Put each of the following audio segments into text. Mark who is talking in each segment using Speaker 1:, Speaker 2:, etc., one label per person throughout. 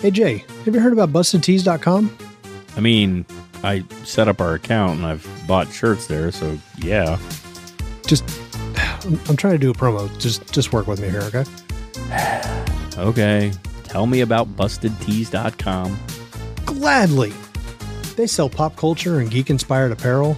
Speaker 1: Hey Jay, have you heard about BustedTees.com?
Speaker 2: I mean, I set up our account and I've bought shirts there, so yeah.
Speaker 1: Just, I'm, I'm trying to do a promo. Just, just work with me here, okay?
Speaker 2: Okay. Tell me about BustedTees.com.
Speaker 1: Gladly. They sell pop culture and geek inspired apparel,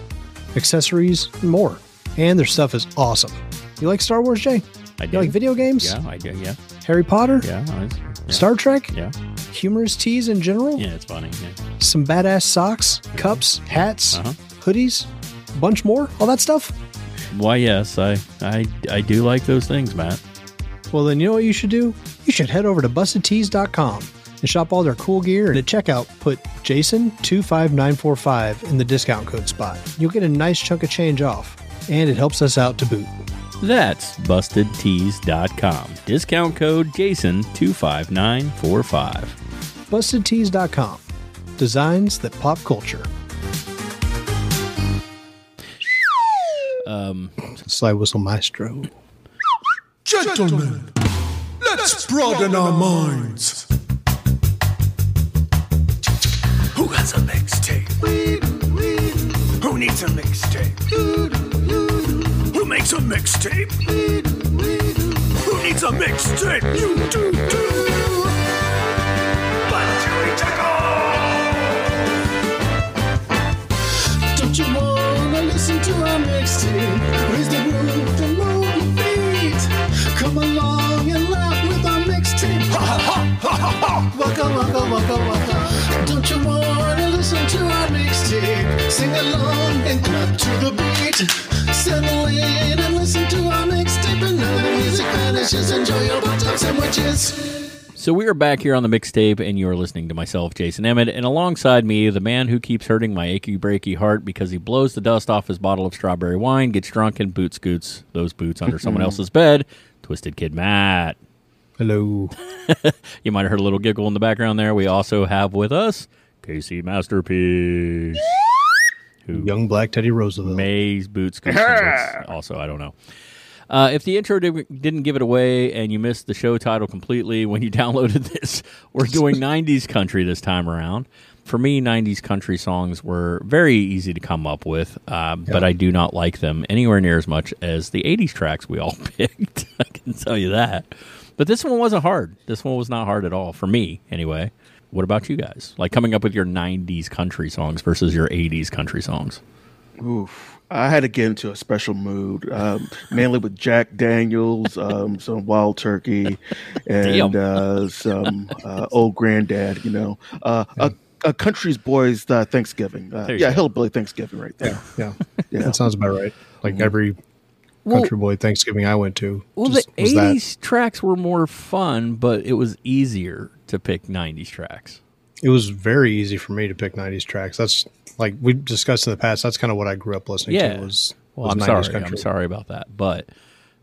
Speaker 1: accessories, and more. And their stuff is awesome. You like Star Wars, Jay?
Speaker 2: I do.
Speaker 1: You like video games?
Speaker 2: Yeah, I do. Yeah,
Speaker 1: Harry Potter?
Speaker 2: yeah, I- yeah.
Speaker 1: Star Trek?
Speaker 2: Yeah,
Speaker 1: Humorous tees in general?
Speaker 2: yeah, it's funny. Yeah.
Speaker 1: Some badass socks, cups, hats,
Speaker 2: Uh-huh.
Speaker 1: hoodies, bunch more, all that stuff?
Speaker 2: Why, yes, I, I, I do like those things, Matt.
Speaker 1: Well, then you know what you should do? You should head over to bustedtees.com and shop all their cool gear. And at checkout, put Jason25945 in the discount code spot. You'll get a nice chunk of change off, and it helps us out to boot.
Speaker 2: That's BustedTees.com. Discount code Jason25945.
Speaker 1: Bustedtees.com. Designs that pop culture.
Speaker 2: Um,
Speaker 1: Slide whistle maestro.
Speaker 3: Gentlemen, let's broaden our minds. Who has a mixtape? Who needs a mixtape? Who makes a mixtape? Who needs a mixtape? You do too. But Joey
Speaker 4: Don't you wanna listen to our mixtape? Raise the roof and move your feet. Come along and laugh with our mixtape. Waka waka waka waka. Don't you wanna listen to our mixtape? Sing along and clap to the beat. Settle in and listen to our mixtape. And now the music vanishes. Enjoy your buttons sandwiches.
Speaker 2: so we are back here on the mixtape, and you are listening to myself, Jason Emmett, and alongside me, the man who keeps hurting my achy breaky heart because he blows the dust off his bottle of strawberry wine, gets drunk, and boot scoots those boots under someone else's bed. Twisted Kid Matt.
Speaker 1: Hello.
Speaker 2: You might have heard a little giggle in the background there. We also have with us Casey Masterpiece, who
Speaker 1: Young Black Teddy Roosevelt.
Speaker 2: May's Boots. also, I don't know. Uh, if the intro did, didn't give it away and you missed the show title completely when you downloaded this, we're doing 90s country this time around. For me, 90s country songs were very easy to come up with, uh, but I do not like them anywhere near as much as the 80s tracks we all picked. I can tell you that. But this one wasn't hard. This one was not hard at all, for me anyway. What about you guys? Like coming up with your 90s country songs versus your 80s country songs?
Speaker 5: Oof. I had to get into a special mood, um, mainly with Jack Daniels, um, some Wild Turkey, and uh, some uh, Old Granddad. You know, uh, a, a country's boys uh, Thanksgiving. Uh, yeah,
Speaker 2: go.
Speaker 5: hillbilly Thanksgiving right there.
Speaker 1: Yeah.
Speaker 5: Yeah.
Speaker 1: That sounds about right. Like every country boy Thanksgiving I went to.
Speaker 2: Well,
Speaker 1: just
Speaker 2: the
Speaker 1: was that.
Speaker 2: '80s tracks were more fun, but it was easier to pick '90s tracks.
Speaker 1: It was very easy for me to pick 90s tracks. That's like we discussed in the past. That's kind of what I grew up listening
Speaker 2: Yeah.
Speaker 1: to was,
Speaker 2: Well,
Speaker 1: was
Speaker 2: I'm
Speaker 1: 90s
Speaker 2: sorry.
Speaker 1: country.
Speaker 2: I'm sorry about that, but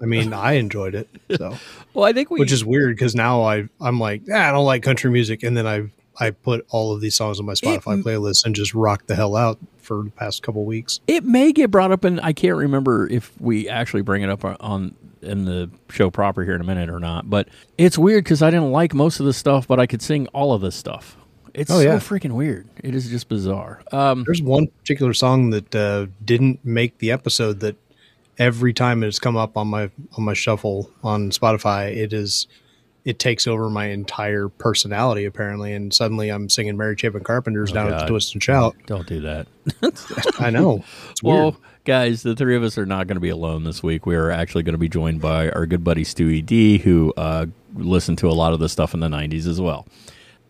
Speaker 1: I mean, I enjoyed it. So,
Speaker 2: well, I think we.
Speaker 1: which is weird because now I I'm like, ah, I don't like country music, and then I I put all of these songs on my Spotify playlist and just rock the hell out for the past couple weeks.
Speaker 2: it may get brought up, and I can't remember if we actually bring it up on in the show proper here in a minute or not. But it's weird because I didn't like most of the stuff, but I could sing all of this stuff. It's
Speaker 1: Oh,
Speaker 2: so freaking weird. It is just bizarre. Um,
Speaker 1: There's one particular song that uh, didn't make the episode that every time it's come up on my on my shuffle on Spotify, it is it takes over my entire personality apparently, and suddenly I'm singing Mary Chapin Carpenter's down at
Speaker 2: Oh,
Speaker 1: the Twist and Shout.
Speaker 2: don't do that.
Speaker 1: I know
Speaker 2: Well, guys, the three of us are not going to be alone this week. We are actually going to be joined by our good buddy Stuey D, who uh, listened to a lot of the stuff in the 90s as well.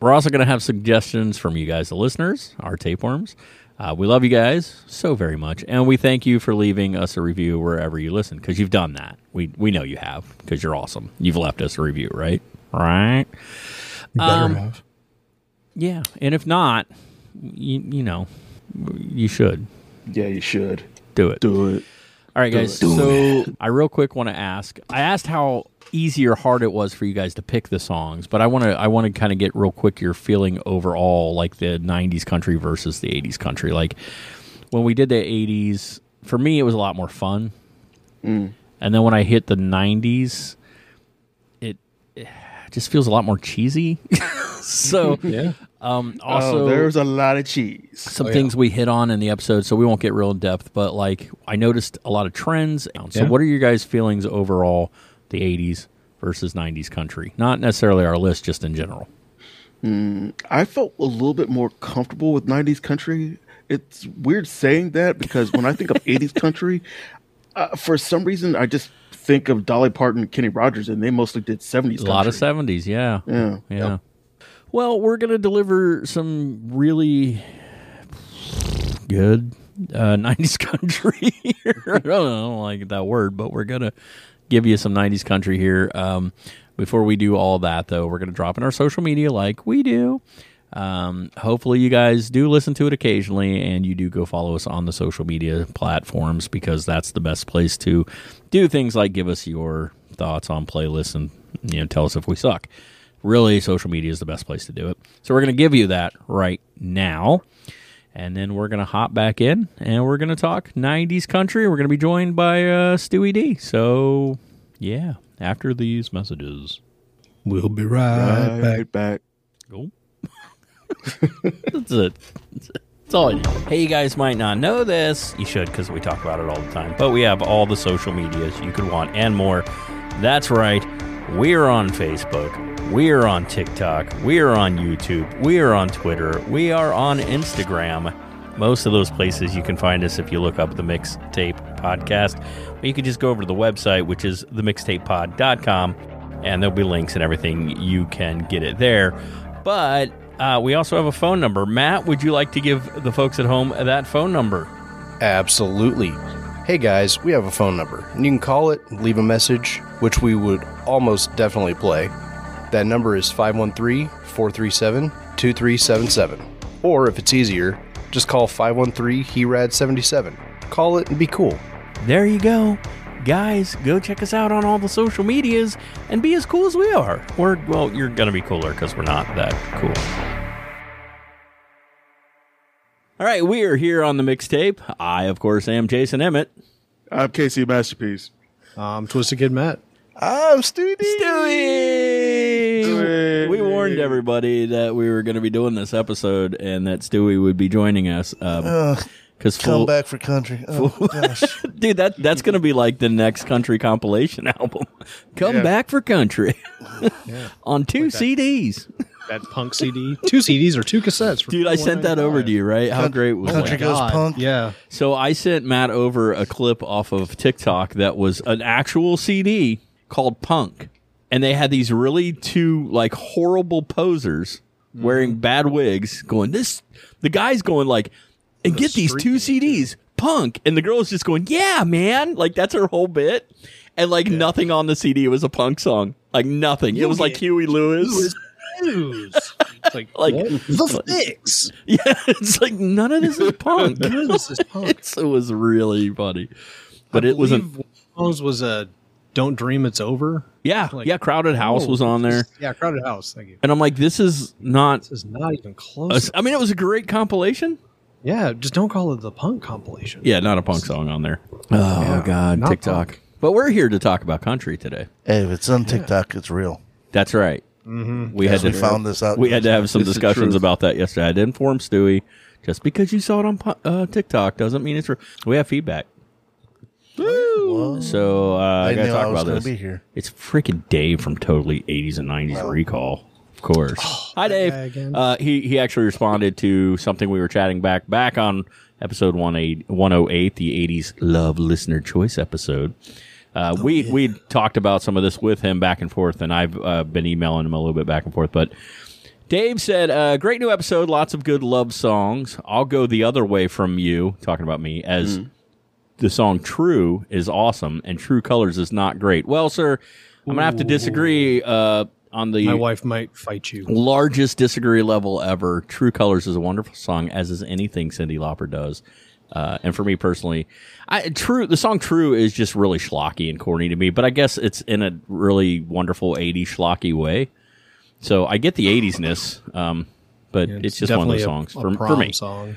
Speaker 2: We're also going to have suggestions from you guys, the listeners, our tapeworms. Uh, we love you guys so very much, and we thank you for leaving us a review wherever you listen because you've done that. We we know you have because you're awesome. You've left us a review, right? Right?
Speaker 1: You better
Speaker 2: um,
Speaker 1: have.
Speaker 2: Yeah. And if not, you, you know, you should
Speaker 5: Yeah, you should
Speaker 2: do it.
Speaker 5: do it.
Speaker 2: All right, guys. So I real quick want to ask. I asked how easy or hard it was for you guys to pick the songs, but I want to. I want to kind of get real quick your feeling overall, like the '90s country versus the '80s country. Like when we did the '80s, for me, it was a lot more fun. And then when I hit the '90s, it, it just feels a lot more cheesy. so
Speaker 1: Yeah.
Speaker 2: um, also
Speaker 5: oh, there's a lot of cheese.
Speaker 2: some
Speaker 1: Oh,
Speaker 2: things we hit on in the episode, so we won't get real in depth. But like, I noticed a lot of trends. So,
Speaker 1: Yeah.
Speaker 2: what are your guys' feelings overall? The '80s versus '90s country, not necessarily our list, just in general.
Speaker 5: I felt a little bit more comfortable with 90s country. It's weird saying that because when I think of 80s country, uh, for some reason, I just think of Dolly Parton and Kenny Rogers, and they mostly did 70s
Speaker 2: A lot of '70s, yeah,
Speaker 5: Yeah.
Speaker 2: yeah. Well, we're gonna deliver some really good uh, '90s country. I don't I don't like that word, but we're gonna give you some '90s country here. Um, before we do all that, though, we're gonna drop in our social media like we do. Um, hopefully, you guys do listen to it occasionally, and you do go follow us on the social media platforms because that's the best place to do things like give us your thoughts on playlists and you know tell us if we suck. Really, social media is the best place to do it. So we're going to give you that right now, and then we're going to hop back in and we're going to talk '90s country. We're going to be joined by uh, Stuey D. So yeah, after these messages.
Speaker 1: We'll be right, back.
Speaker 5: Right back.
Speaker 2: Cool. That's it. That's it. That's all I need. Hey, you guys might not know this. You should because we talk about it all the time. But we have all the social medias you could want and more. That's right. We're on Facebook. We're on TikTok. We're on YouTube. We are on Twitter. We are on Instagram. Most of those places you can find us if you look up the Mixtape Podcast. Or you can just go over to the website, which is themixtapepod.com, and there'll be links and everything. You can get it there. But uh, we also have a phone number. Matt, would you like to give the folks at home that phone number?
Speaker 6: Absolutely. Hey guys, we have a phone number, and you can call it, leave a message, which we would almost definitely play. That number is 513 437 2377. Or if it's easier, just call 513 HERAD 77. Call it and be cool.
Speaker 2: There you go. Guys, go check us out on all the social medias and be as cool as we are. Or, well, you're going to be cooler because we're not that cool. All right, we are here on the mixtape. I, of course, am Jason Emmett.
Speaker 5: I'm Casey Masterpiece.
Speaker 1: I'm Twisted Kid Matt.
Speaker 6: I'm Stuey.
Speaker 2: Stuey! We warned everybody that we were going to be doing this episode and that Stuey would be joining us. Um, because
Speaker 7: Come back for country. Oh gosh.
Speaker 2: dude, that that's going to be like the next country compilation album. Come
Speaker 5: Yeah.
Speaker 2: back for country on two CDs.
Speaker 1: That punk CD. Two CDs or two cassettes. for
Speaker 2: Dude, I sent that over to you, right? How great was
Speaker 7: Country
Speaker 2: that?
Speaker 7: goes
Speaker 1: God,
Speaker 7: punk.
Speaker 1: Yeah.
Speaker 2: So I sent Matt over a clip off of TikTok that was an actual CD called Punk. And they had these really two like horrible posers mm-hmm. wearing bad wigs going, This the guy's going like and get these two CDs, Punk. And the girl is just going, Yeah, man. Like that's her whole bit. And like nothing on the CD was a punk song. Like nothing. it was like Huey Lewis.
Speaker 1: It's like,
Speaker 2: Like
Speaker 1: the fix.
Speaker 2: yeah, it's like none of this is punk.
Speaker 1: None of this is punk.
Speaker 2: It's- it was really funny. But it was a
Speaker 1: Believe one of those was a "Don't Dream It's Over."
Speaker 2: Yeah,
Speaker 1: Like,
Speaker 2: yeah. Crowded House
Speaker 1: oh,
Speaker 2: was on there,
Speaker 1: Yeah, Crowded House. Thank you.
Speaker 2: and I'm like, this is not.
Speaker 1: This is not even close.
Speaker 2: I mean, it was a great compilation.
Speaker 1: yeah, just don't call it the punk compilation.
Speaker 2: Yeah, not a punk song on there. Oh God, TikTok.
Speaker 1: punk.
Speaker 2: But we're here to talk about country today.
Speaker 7: Hey, if it's on TikTok, it's real.
Speaker 2: That's right. Mm-hmm. We
Speaker 7: Yes,
Speaker 2: had
Speaker 7: we
Speaker 2: to
Speaker 7: found this out.
Speaker 2: we had to have some discussions about that yesterday. I did inform Stuey. Just because you saw it on uh, TikTok doesn't mean it's real. We have feedback.
Speaker 7: Well,
Speaker 2: So uh, I
Speaker 7: I
Speaker 2: gotta
Speaker 7: knew I
Speaker 2: talk about this.
Speaker 7: be here.
Speaker 2: It's freaking Dave from Totally 80s and 90s Recall. Of course. Hi, Dave. Uh, he he actually responded to something we were chatting back back on episode 18 108, the 80s Love Listener Choice episode. Uh, we we talked about some of this with him back and forth, and I've uh, been emailing him a little bit back and forth. But Dave said, uh, "Great new episode, lots of good love songs. I'll go the other way from you, talking about me as the song True is awesome and True Colors is not great. Well, sir, I'm going to have to disagree uh, on the
Speaker 1: My wife might fight you.
Speaker 2: largest disagree level ever. True Colors is a wonderful song, as is anything Cyndi Lauper does. Uh, and for me personally, I, True the song True is just really schlocky and corny to me, but I guess it's in a really wonderful 80s schlocky way. So I get the 80s-ness, um, but it's, just one of those songs
Speaker 1: a- a
Speaker 2: for, for me.
Speaker 1: Song.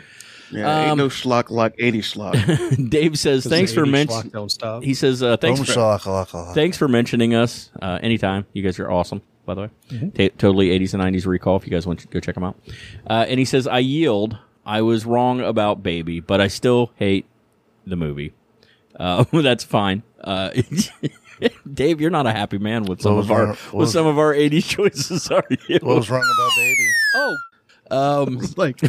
Speaker 5: Yeah,
Speaker 2: Um,
Speaker 5: ain't no schlock like 80 schlock.
Speaker 2: Dave says, "Thanks for mentioning."
Speaker 1: mentioning. Don't stop.
Speaker 2: He says, uh, "Thanks
Speaker 7: Boom
Speaker 2: for
Speaker 7: shakalaka.
Speaker 2: thanks for mentioning us. Uh, anytime, you guys are awesome. by the way. Ta- totally 80s and 90s recall if you guys want to go check them out. Uh, and he says, I yield. I was wrong about Baby, but I still hate the movie. Uh, that's fine. Uh, Dave, you're not a happy man with some of our
Speaker 7: wrong-
Speaker 2: with some of our 80s choices, are you?
Speaker 7: What was wrong about baby?
Speaker 2: oh, um,
Speaker 1: like,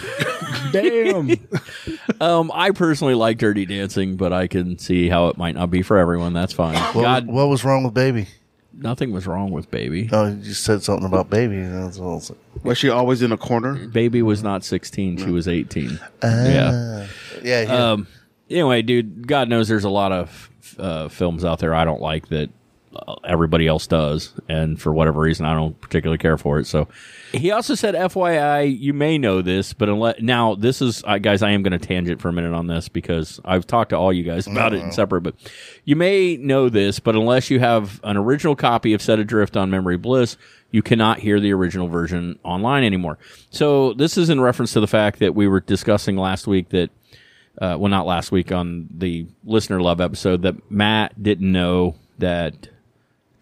Speaker 1: damn.
Speaker 2: um, I personally like Dirty Dancing, but I can see how it might not be for everyone. That's fine.
Speaker 7: What,
Speaker 2: God,
Speaker 7: what was wrong with baby?
Speaker 2: nothing was wrong with Baby.
Speaker 7: Oh, you just said something about baby. That's all. Was
Speaker 5: she always in a corner?
Speaker 2: Baby was not 16; she was 18. yeah.
Speaker 7: ah. yeah, yeah.
Speaker 2: Um. Anyway, dude, God knows there's a lot of uh, films out there I don't like that everybody else does, and for whatever reason, I don't particularly care for it. So, he also said, "FYI, you may know this, but unless now this is uh, guys, I am going to tangent for a minute on this because I've talked to all you guys about it in separate. But you may know this, but unless you have an original copy of Set Adrift on Memory Bliss." You cannot hear the original version online anymore. So this is in reference to the fact that we were discussing last week that uh, well, not last week on the listener love episode that Matt didn't know that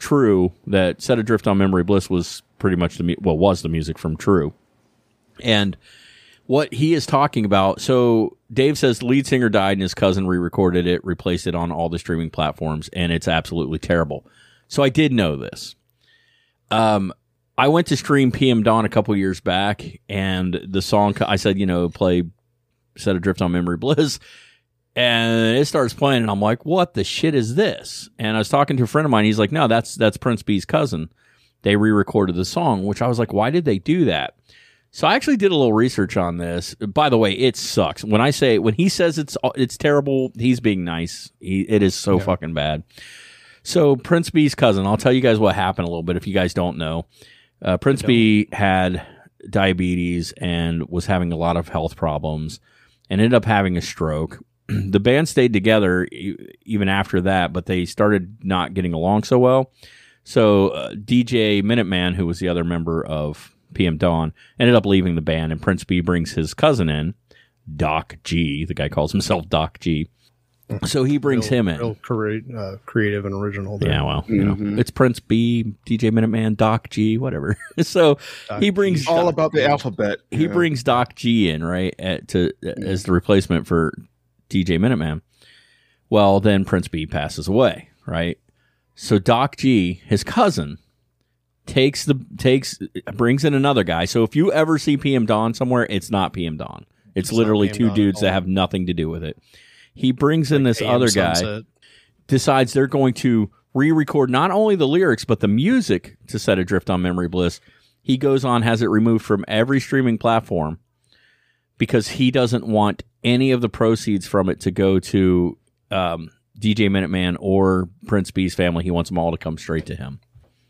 Speaker 2: True that Set Adrift on Memory Bliss was pretty much the mu- well was the music from True, and what he is talking about. So Dave says the lead singer died and his cousin re-recorded it, replaced it on all the streaming platforms, and it's absolutely terrible. So I did know this. Um, I went to stream PM Dawn a couple years back, and the song I said, you know, play set adrift on memory bliss and it starts playing and i'm like what the shit is this? And i was talking to a friend of mine. He's like no that's that's prince be's cousin. They re-recorded the song which i was like why did they do that? So i actually did a little research on this. By the way it sucks. When i say when he says it's it's terrible he's being nice. He, it is so fucking bad. So prince be's cousin i'll tell you guys what happened a little bit if you guys don't know. Uh, prince be had diabetes and was having a lot of health problems and ended up having a stroke. the band stayed together e- even after that, but they started not getting along so well. So uh, DJ Minuteman, who was the other member of PM Dawn, ended up leaving the band, and Prince Be brings his cousin in, Doc G. The guy calls himself Doc G. So he brings him in.
Speaker 1: Real crea- uh, creative and original. There.
Speaker 2: Yeah, well, you know, it's Prince Be, DJ Minuteman, Doc G, whatever. so he brings
Speaker 5: All about the alphabet.
Speaker 2: he
Speaker 5: Yeah.
Speaker 2: brings Doc G in right at, to as the replacement for DJ Minuteman. Well, then Prince Be passes away, right? So Doc G, his cousin, takes the takes brings in another guy. So if you ever see PM Dawn somewhere, it's not PM Dawn. It's,
Speaker 1: It's
Speaker 2: literally two
Speaker 1: Dawn
Speaker 2: dudes that have nothing to do with it. He brings in this
Speaker 1: AM
Speaker 2: other guy
Speaker 1: Sunset.
Speaker 2: decides they're going to re-record not only the lyrics but the music to set adrift on memory bliss he goes on has it removed from every streaming platform because he doesn't want any of the proceeds from it to go to um, dj minuteman or prince be's family. He wants them all to come straight to him.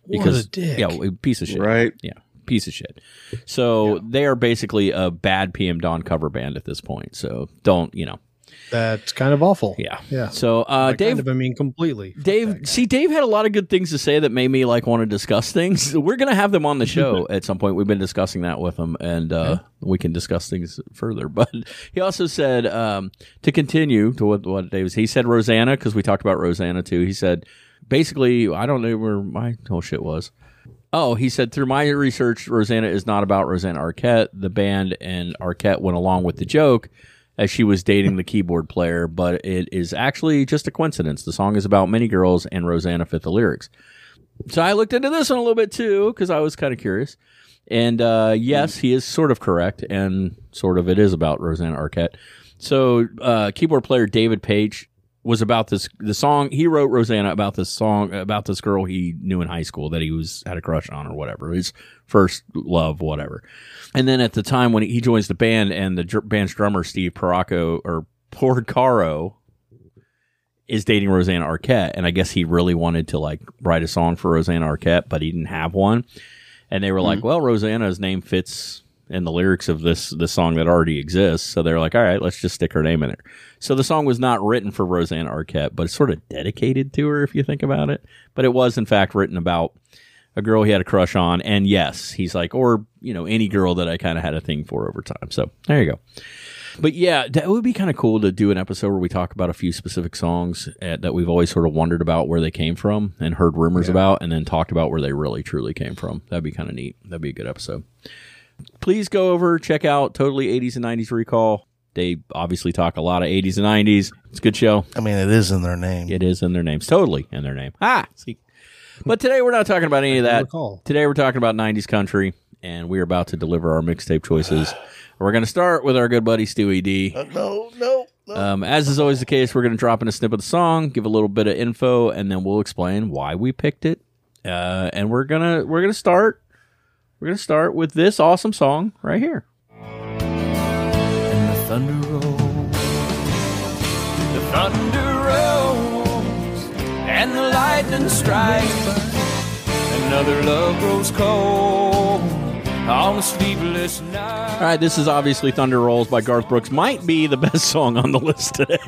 Speaker 1: What a dick.
Speaker 2: yeah piece of shit.
Speaker 5: Right.
Speaker 2: yeah piece of shit. So they are basically a bad pm dawn cover band at this point. So don't you know
Speaker 1: That's kind of awful.
Speaker 2: yeah
Speaker 1: Yeah.
Speaker 2: so uh dave
Speaker 1: kind of, I mean, completely.
Speaker 2: Dave, see, Dave had a lot of good things to say that made me like want to discuss things. We're gonna have them on the show at some point. We've been discussing that with him, and uh, we can discuss things further. But he also said um, to continue to what what Dave was. He said Rosanna because we talked about Rosanna too. He said basically, I don't know where my whole shit was. Oh, he said through my research, Rosanna is not about Rosanna Arquette. The band and Arquette went along with the joke as she was dating the keyboard player, but it is actually just a coincidence. The song is about many girls, and Rosanna fit the lyrics. So I looked into this one a little bit too because I was kind of curious. And uh, yes, he is sort of correct, and sort of it is about Rosanna Arquette. So uh, keyboard player David Paich was about this the song he wrote Rosanna about this song about this girl he knew in high school that he was had a crush on or whatever his first love whatever. And then at the time when he joins the band and the dr- band's drummer Steve Poracco or Porcaro is dating Rosanna Arquette. And I guess he really wanted to like write a song for Rosanna Arquette but he didn't have one. And they were like mm-hmm. well Rosanna's name fits in the lyrics of this this song that already exists. So they're like all right let's just stick her name in it. So the song was not written for Rosanna Arquette but it's sort of dedicated to her if you think about it. But it was in fact written about a girl he had a crush on. And yes he's like or you know any girl that I kind of had a thing for over time. So there you go. But yeah, that would be kind of cool to do an episode where we talk about a few specific songs uh, that we've always sort of wondered about where they came from and heard rumors about, and then talked about where they really truly came from. That'd be kind of neat. That'd be a good episode. Please go over check out Totally 80s and 90s Recall. They obviously talk a lot of 80s and 90s. It's a good show.
Speaker 7: I mean, it is in their name.
Speaker 2: It is in their names, totally in their name. Ah, see. But today we're not talking about any of that.
Speaker 1: recall.
Speaker 2: Today we're talking about 90s country, and we're about to deliver our mixtape choices. We're going to start with our good buddy Stuey D.
Speaker 7: Uh, no, no, no.
Speaker 2: Um, as is always the case, we're going to drop in a snip of the song, give a little bit of info, and then we'll explain why we picked it. Uh, and we're gonna we're gonna start we're gonna start with this awesome song right here.
Speaker 3: And the thunder rolls. The thunder rolls. And the lightning strikes. Another love grows cold on a sleepless night.
Speaker 2: All right, this is obviously Thunder Rolls by Garth Brooks. Might be the best song on the list today.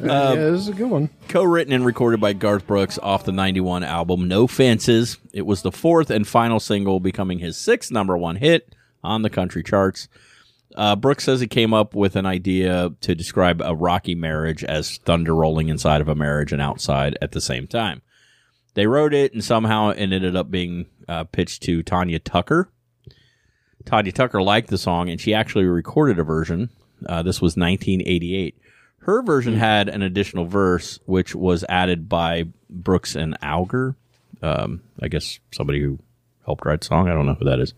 Speaker 1: yeah, this is a good one.
Speaker 2: co-written and recorded by Garth Brooks off the 91 album No Fences. It was the fourth and final single, becoming his sixth number one hit on the country charts. Uh, Brooks says he came up with an idea to describe a rocky marriage as thunder rolling inside of a marriage and outside at the same time. They wrote it, and somehow it ended up being uh, pitched to Tanya Tucker. Tanya Tucker liked the song, and she actually recorded a version. Uh, this was 1988. Her version had an additional verse, which was added by Brooks and Alger. Um, I guess somebody who helped write the song. I don't know who that is.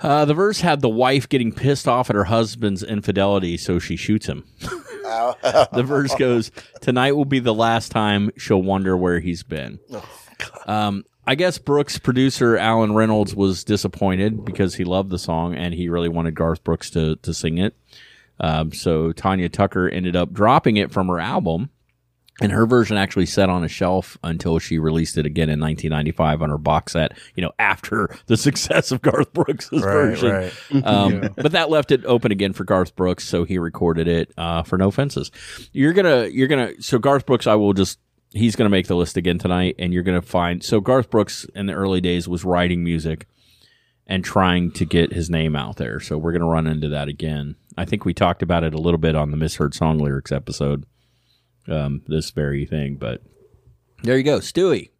Speaker 2: Uh, the verse had the wife getting pissed off at her husband's infidelity, so she shoots him. the verse goes, Tonight will be the last time she'll wonder where he's been. Um, I guess Brooks' producer, Alan Reynolds, was disappointed because he loved the song and he really wanted Garth Brooks to, to sing it. Um, so Tanya Tucker ended up dropping it from her album. And her version actually sat on a shelf until she released it again in 1995 on her box set, you know, after the success of Garth Brooks' version.
Speaker 7: right.
Speaker 2: Um, But that left it open again for Garth Brooks, so he recorded it uh, for no fences. You're gonna, you're gonna. So Garth Brooks, I will just. He's gonna make the list again tonight, and you're gonna find. So Garth Brooks in the early days was writing music and trying to get his name out there. So we're gonna run into that again. I think we talked about it a little bit on the misheard song lyrics episode. Um, this very thing, but there you go, Stuey.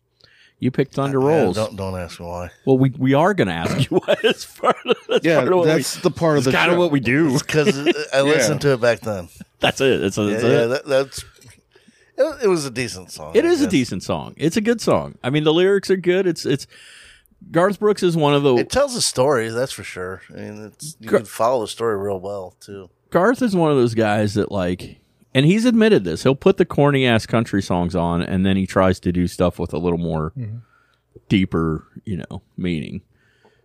Speaker 2: You picked Thunder
Speaker 7: Yeah,
Speaker 2: Rolls.
Speaker 7: don't don't ask me why.
Speaker 2: Well, we we are going to ask you what is part of that's
Speaker 5: Yeah,
Speaker 2: part of what we-
Speaker 5: that's the part of the
Speaker 2: kind of what we do.
Speaker 7: Because I listened to it back then.
Speaker 2: That's it. It's a,
Speaker 7: Yeah,
Speaker 2: that's
Speaker 7: yeah,
Speaker 2: it.
Speaker 7: that, that's. It, it was a decent song.
Speaker 2: It
Speaker 7: I
Speaker 2: is a decent song. It's a good song. I mean, the lyrics are good. It's it's Garth Brooks is one of the
Speaker 7: It tells a story, that's for sure. I mean, it's you
Speaker 2: Gar-
Speaker 7: can follow the story real well too.
Speaker 2: Garth is one of those guys that like, and he's admitted this. He'll put the corny ass country songs on, and then he tries to do stuff with a little more mm-hmm. deeper, you know, meaning.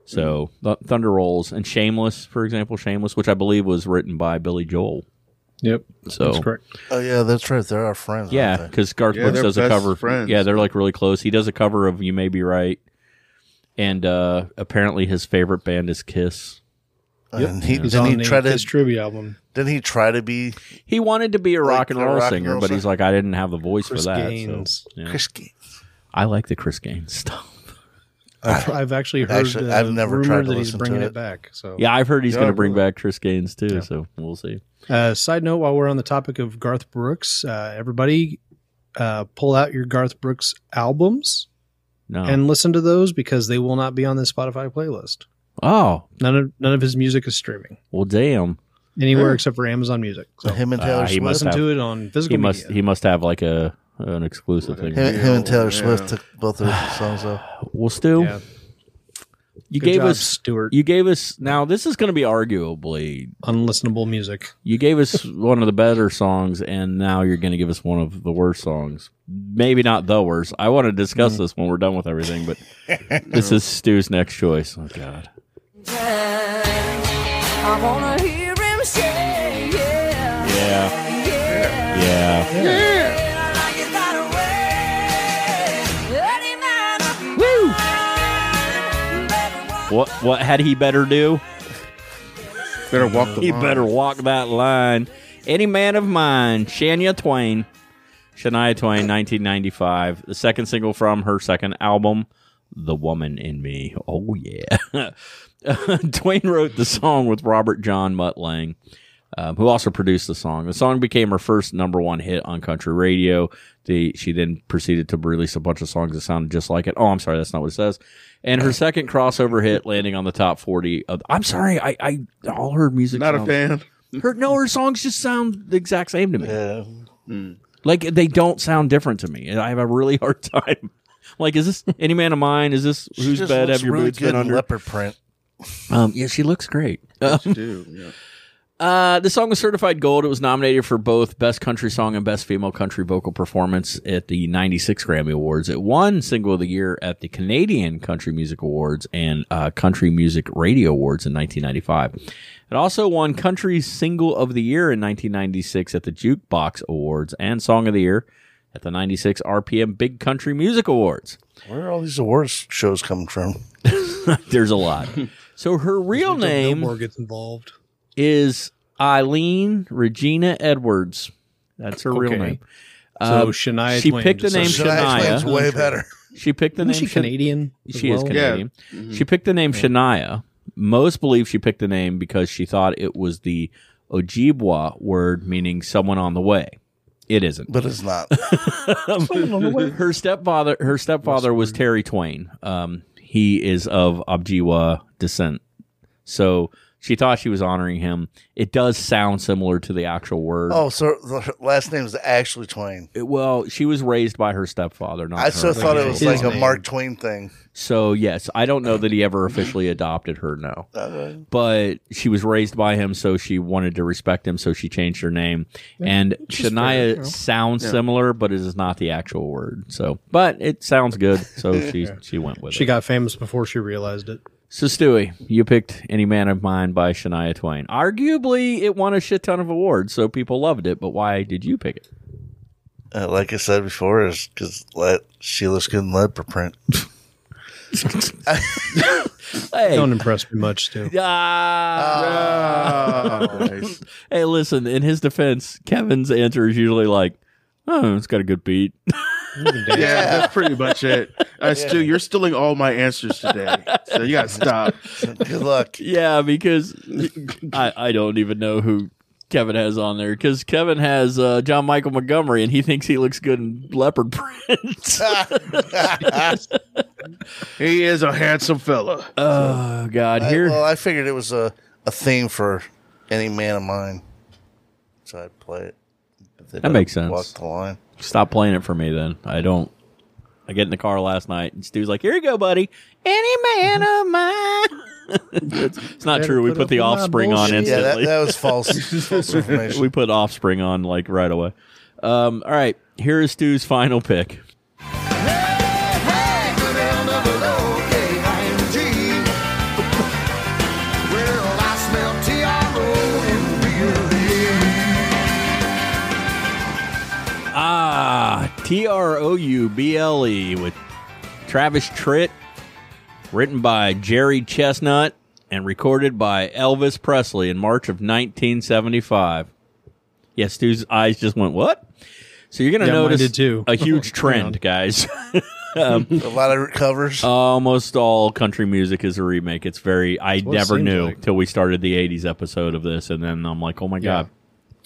Speaker 2: So Th- Thunder Rolls and Shameless, for example, Shameless, which I believe was written by Billy Joel.
Speaker 1: Yep,
Speaker 2: So
Speaker 1: that's correct.
Speaker 7: Oh yeah, that's right. They're our friends.
Speaker 2: Yeah, because Garth
Speaker 5: Yeah,
Speaker 2: Brooks
Speaker 5: they're
Speaker 2: does a cover.
Speaker 5: friends.
Speaker 2: Yeah, they're like really close. He does a cover of "You May Be Right," and uh, apparently his favorite band is Kiss.
Speaker 7: and he
Speaker 1: He's
Speaker 7: didn't
Speaker 1: on
Speaker 7: he
Speaker 1: the
Speaker 7: try to
Speaker 1: his tribute album.
Speaker 7: didn't he try to be
Speaker 2: He wanted to be a
Speaker 7: Like
Speaker 2: rock and roll
Speaker 7: rock and
Speaker 2: singer,
Speaker 7: roll
Speaker 2: but he's like, I didn't have the voice
Speaker 1: Chris
Speaker 2: for that.
Speaker 1: Gaines.
Speaker 2: So, yeah.
Speaker 7: Chris Gaines?
Speaker 2: I like the Chris Gaines stuff.
Speaker 1: I've, I've actually heard
Speaker 7: Actually,
Speaker 1: uh,
Speaker 7: I've never
Speaker 1: rumor
Speaker 7: tried to
Speaker 1: that he's
Speaker 7: listen
Speaker 1: bringing
Speaker 7: to
Speaker 1: it.
Speaker 7: it.
Speaker 1: back. So
Speaker 2: Yeah, I've heard he's
Speaker 5: Yeah,
Speaker 2: going to bring back Chris Gaines too. So we'll see.
Speaker 1: Uh, side note: While we're on the topic of Garth Brooks, uh, everybody uh, pull out your Garth Brooks albums
Speaker 2: No.
Speaker 1: and listen to those because they will not be on the Spotify playlist.
Speaker 2: oh
Speaker 1: None of none of his music is streaming
Speaker 2: well, damn.
Speaker 1: anywhere
Speaker 5: Yeah.
Speaker 1: except for Amazon Music. So
Speaker 7: him and
Speaker 2: Uh,
Speaker 7: Taylor
Speaker 2: he must
Speaker 7: Swift.
Speaker 1: listen
Speaker 2: have-
Speaker 1: to it on
Speaker 2: He
Speaker 1: physical
Speaker 2: must
Speaker 1: media.
Speaker 2: he must have like a an exclusive thing.
Speaker 7: Him, him and Taylor
Speaker 5: Yeah.
Speaker 7: Swift took both of the songs off.
Speaker 2: Well, Stu,
Speaker 1: yeah.
Speaker 2: you
Speaker 1: Good
Speaker 2: gave
Speaker 1: job,
Speaker 2: us
Speaker 1: Stuart.
Speaker 2: you gave us now. This is going to be arguably
Speaker 1: unlistenable music.
Speaker 2: You gave us one of the better songs, and now you're going to give us one of the worst songs. Maybe not the worst. I want to discuss mm. this when we're done with everything, but this is Stu's next choice. Oh God,
Speaker 8: I wanna hear him say, yeah,
Speaker 2: yeah,
Speaker 8: yeah,
Speaker 2: yeah. What what had he better do?
Speaker 5: Better walk the
Speaker 2: He
Speaker 5: line.
Speaker 2: better walk that line. Any man of mine, Shania Twain, Shania Twain, 1995, the second single from her second album, The Woman in Me. Oh yeah. Twain wrote the song with Robert John Mutt Lange. Um, who also produced the song. The song became her first number one hit on country radio. The, she then proceeded to release a bunch of songs that sounded just like it. Oh, I'm sorry, that's not what it says. And her second crossover hit, landing on the top 40 of. I'm sorry, I, I all her music.
Speaker 5: Not a fan.
Speaker 2: Her no, her songs just sound the exact same to me.
Speaker 7: Yeah.
Speaker 2: Like they don't sound different to me. I have a really hard time. Like, is this any man of mine? Is this
Speaker 7: She
Speaker 2: whose
Speaker 7: just
Speaker 2: bed
Speaker 7: looks
Speaker 2: have your
Speaker 7: really
Speaker 2: boots
Speaker 7: good
Speaker 2: been
Speaker 7: in
Speaker 2: under?
Speaker 7: leopard print.
Speaker 2: Um, yeah, she looks great. Um,
Speaker 5: Dude, yeah.
Speaker 2: Uh, the song was certified gold. It was nominated for both Best Country Song and Best Female Country Vocal Performance at the 96 Grammy Awards. It won Single of the Year at the Canadian Country Music Awards and uh, Country Music Radio Awards in 1995. It also won Country Single of the Year in 1996 at the Jukebox Awards and Song of the Year at the 96 RPM Big Country Music Awards.
Speaker 7: Where are all these awards shows coming from?
Speaker 2: There's a lot. So her real
Speaker 1: Until
Speaker 2: name
Speaker 1: Billboard gets involved.
Speaker 2: Is Eileen Regina Edwards. That's her real
Speaker 1: Okay.
Speaker 2: name.
Speaker 1: So
Speaker 2: Uh,
Speaker 1: Shania
Speaker 2: she
Speaker 1: Twain
Speaker 2: picked the
Speaker 1: just
Speaker 2: name
Speaker 1: sounds-
Speaker 7: Shania Twain's
Speaker 2: Shania.
Speaker 7: way better.
Speaker 2: She picked the
Speaker 1: Isn't
Speaker 2: name
Speaker 1: she
Speaker 2: Shan-
Speaker 1: Canadian? as
Speaker 2: She is
Speaker 1: well?
Speaker 2: Canadian. She picked the name Shania. Most believe she picked the name because she thought it was the Ojibwa word meaning someone on the way. It isn't.
Speaker 7: But it's not.
Speaker 2: her stepfather her stepfather was Terry Twain. Um, he is of Ojibwa descent. So she thought she was honoring him. It does sound similar to the actual word.
Speaker 7: oh, so the last name is actually Twain.
Speaker 2: It- well, she was raised by her stepfather, not
Speaker 7: I
Speaker 2: her.
Speaker 7: still thought it was
Speaker 1: his
Speaker 7: like a
Speaker 1: name.
Speaker 7: Mark Twain thing.
Speaker 2: So yes, I don't know that he ever officially adopted her. No,
Speaker 7: Okay.
Speaker 2: but she was raised by him, so she wanted to respect him, so she changed her name. and Shania sounds similar, but it is not the actual word. So, but it sounds good, so she she went with it.
Speaker 1: She
Speaker 2: it.
Speaker 1: got famous before she realized it.
Speaker 2: So Stuey, you picked "Any Man of Mine" by Shania Twain. Arguably, it won a shit ton of awards, so people loved it. But why did you pick it?
Speaker 7: Uh, like I said before, is because she looks good in leopard print.
Speaker 2: Hey,
Speaker 1: Don't impress me much, too.
Speaker 2: ah.
Speaker 5: Ah, nice.
Speaker 2: Hey, listen, in his defense, Kevin's answer is usually like, oh, it's got a good beat.
Speaker 5: Yeah, that's pretty much it. Uh, Stu, you're stealing all my answers today, so you got to stop.
Speaker 7: Good luck.
Speaker 2: yeah, because I, I don't even know who Kevin has on there because Kevin has uh, John Michael Montgomery and he thinks he looks good in leopard print.
Speaker 5: He is a handsome fella.
Speaker 2: oh, God.
Speaker 7: I,
Speaker 2: Here.
Speaker 7: well, I figured it was a, a theme for any man of mine, so I'd play it.
Speaker 2: That makes sense.
Speaker 7: Walk the line.
Speaker 2: Stop playing it for me then. I don't. I get in the car last night and Stu's like, here you go, buddy. Any man of mine. it's, it's not true. We
Speaker 1: put
Speaker 2: put the offspring on
Speaker 1: bullshit.
Speaker 7: Yeah, that,
Speaker 2: instantly.
Speaker 7: that was false, false information.
Speaker 2: we put offspring on like right away. Um, all right, here is Stu's final pick. T R O U B L E with Travis Tritt, written by Jerry Chestnut and recorded by Elvis Presley in March of 1975. Yes, Stu's eyes just went, What? So you're going to
Speaker 1: Yeah,
Speaker 2: notice
Speaker 1: too.
Speaker 2: a huge trend, guys.
Speaker 7: a lot of covers.
Speaker 2: Almost all country music is a remake. It's very, I
Speaker 1: what it
Speaker 2: never
Speaker 1: seems
Speaker 2: knew
Speaker 1: like.
Speaker 2: till we started the 80s episode of this. And then I'm like, Oh my God.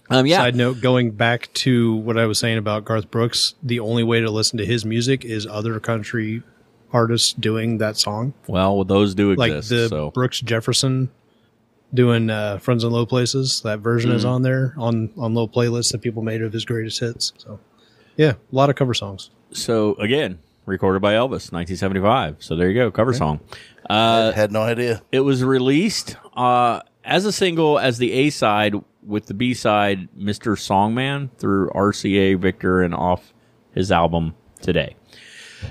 Speaker 2: Um, yeah.
Speaker 1: Side note, going back to what I was saying about Garth Brooks, the only way to listen to his music is other country artists doing that song.
Speaker 2: Well, those do
Speaker 1: Like
Speaker 2: exist.
Speaker 1: the
Speaker 2: so
Speaker 1: Brooks Jefferson doing uh, Friends in Low Places. That version
Speaker 2: Mm.
Speaker 1: is on there on, on low playlists that people made of his greatest hits. So, yeah, a lot of cover songs.
Speaker 2: So again, recorded by Elvis, 1975. So there you go, cover song. Uh,
Speaker 7: Had no idea.
Speaker 2: it was released uh, as a single as the A side with the B side, Mr. Songman, through RCA Victor and off his album Today.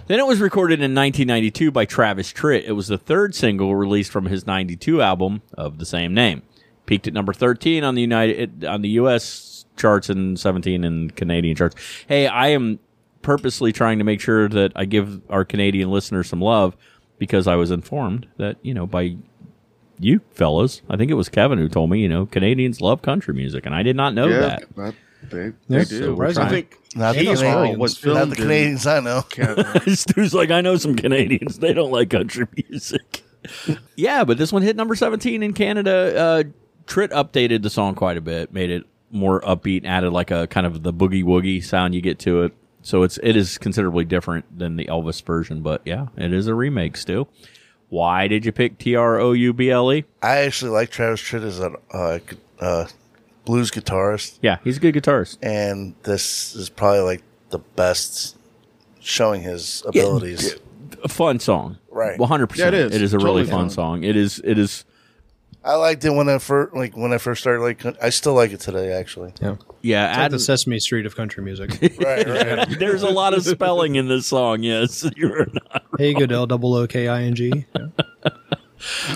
Speaker 2: Then it was recorded in 1992 by Travis Tritt. It was the third single released from his 92 album of the same name. Peaked at number 13 on the United on the US charts and 17 in Canadian charts. Hey, I am purposely trying to make sure that I give our Canadian listeners some love because I was informed that, you know, by you fellas, I think it was Kevin who told me, you know, Canadians love country music and I did not know
Speaker 5: yeah,
Speaker 2: that.
Speaker 5: that- they,
Speaker 1: Yeah,
Speaker 5: they do.
Speaker 1: we're
Speaker 5: I think
Speaker 7: Not the,
Speaker 1: Hey,
Speaker 7: Canadians,
Speaker 1: Australians.
Speaker 5: was
Speaker 7: not
Speaker 5: filmed
Speaker 7: the
Speaker 5: in
Speaker 7: Canadians I know.
Speaker 2: Stu's like, I know some Canadians. They don't like country music. yeah, but this one hit number 17 in Canada uh, Tritt updated the song quite a bit, made it more upbeat, added like a kind of the boogie woogie sound you get to it. So it's it is considerably different than the Elvis version, but yeah, it is a remake still. Why did you pick T R O U B L E?
Speaker 7: I actually like Travis Tritt as a uh, uh, blues guitarist,
Speaker 2: Yeah, he's a good guitarist.
Speaker 7: and this is probably like the best showing his abilities.
Speaker 2: A fun song,
Speaker 7: Right.
Speaker 2: One hundred percent.
Speaker 5: Yeah, it is.
Speaker 2: It is a really fun
Speaker 5: fun.
Speaker 2: song. It is. It is.
Speaker 7: I liked it when I first like when I first started like I still like it today actually.
Speaker 1: Yeah.
Speaker 2: Yeah,
Speaker 1: It's like the Sesame Street of country music.
Speaker 7: Right, right.
Speaker 2: there's a lot of spelling in this song. Yes, you're not.
Speaker 1: hey, Goodell, double O K I N G.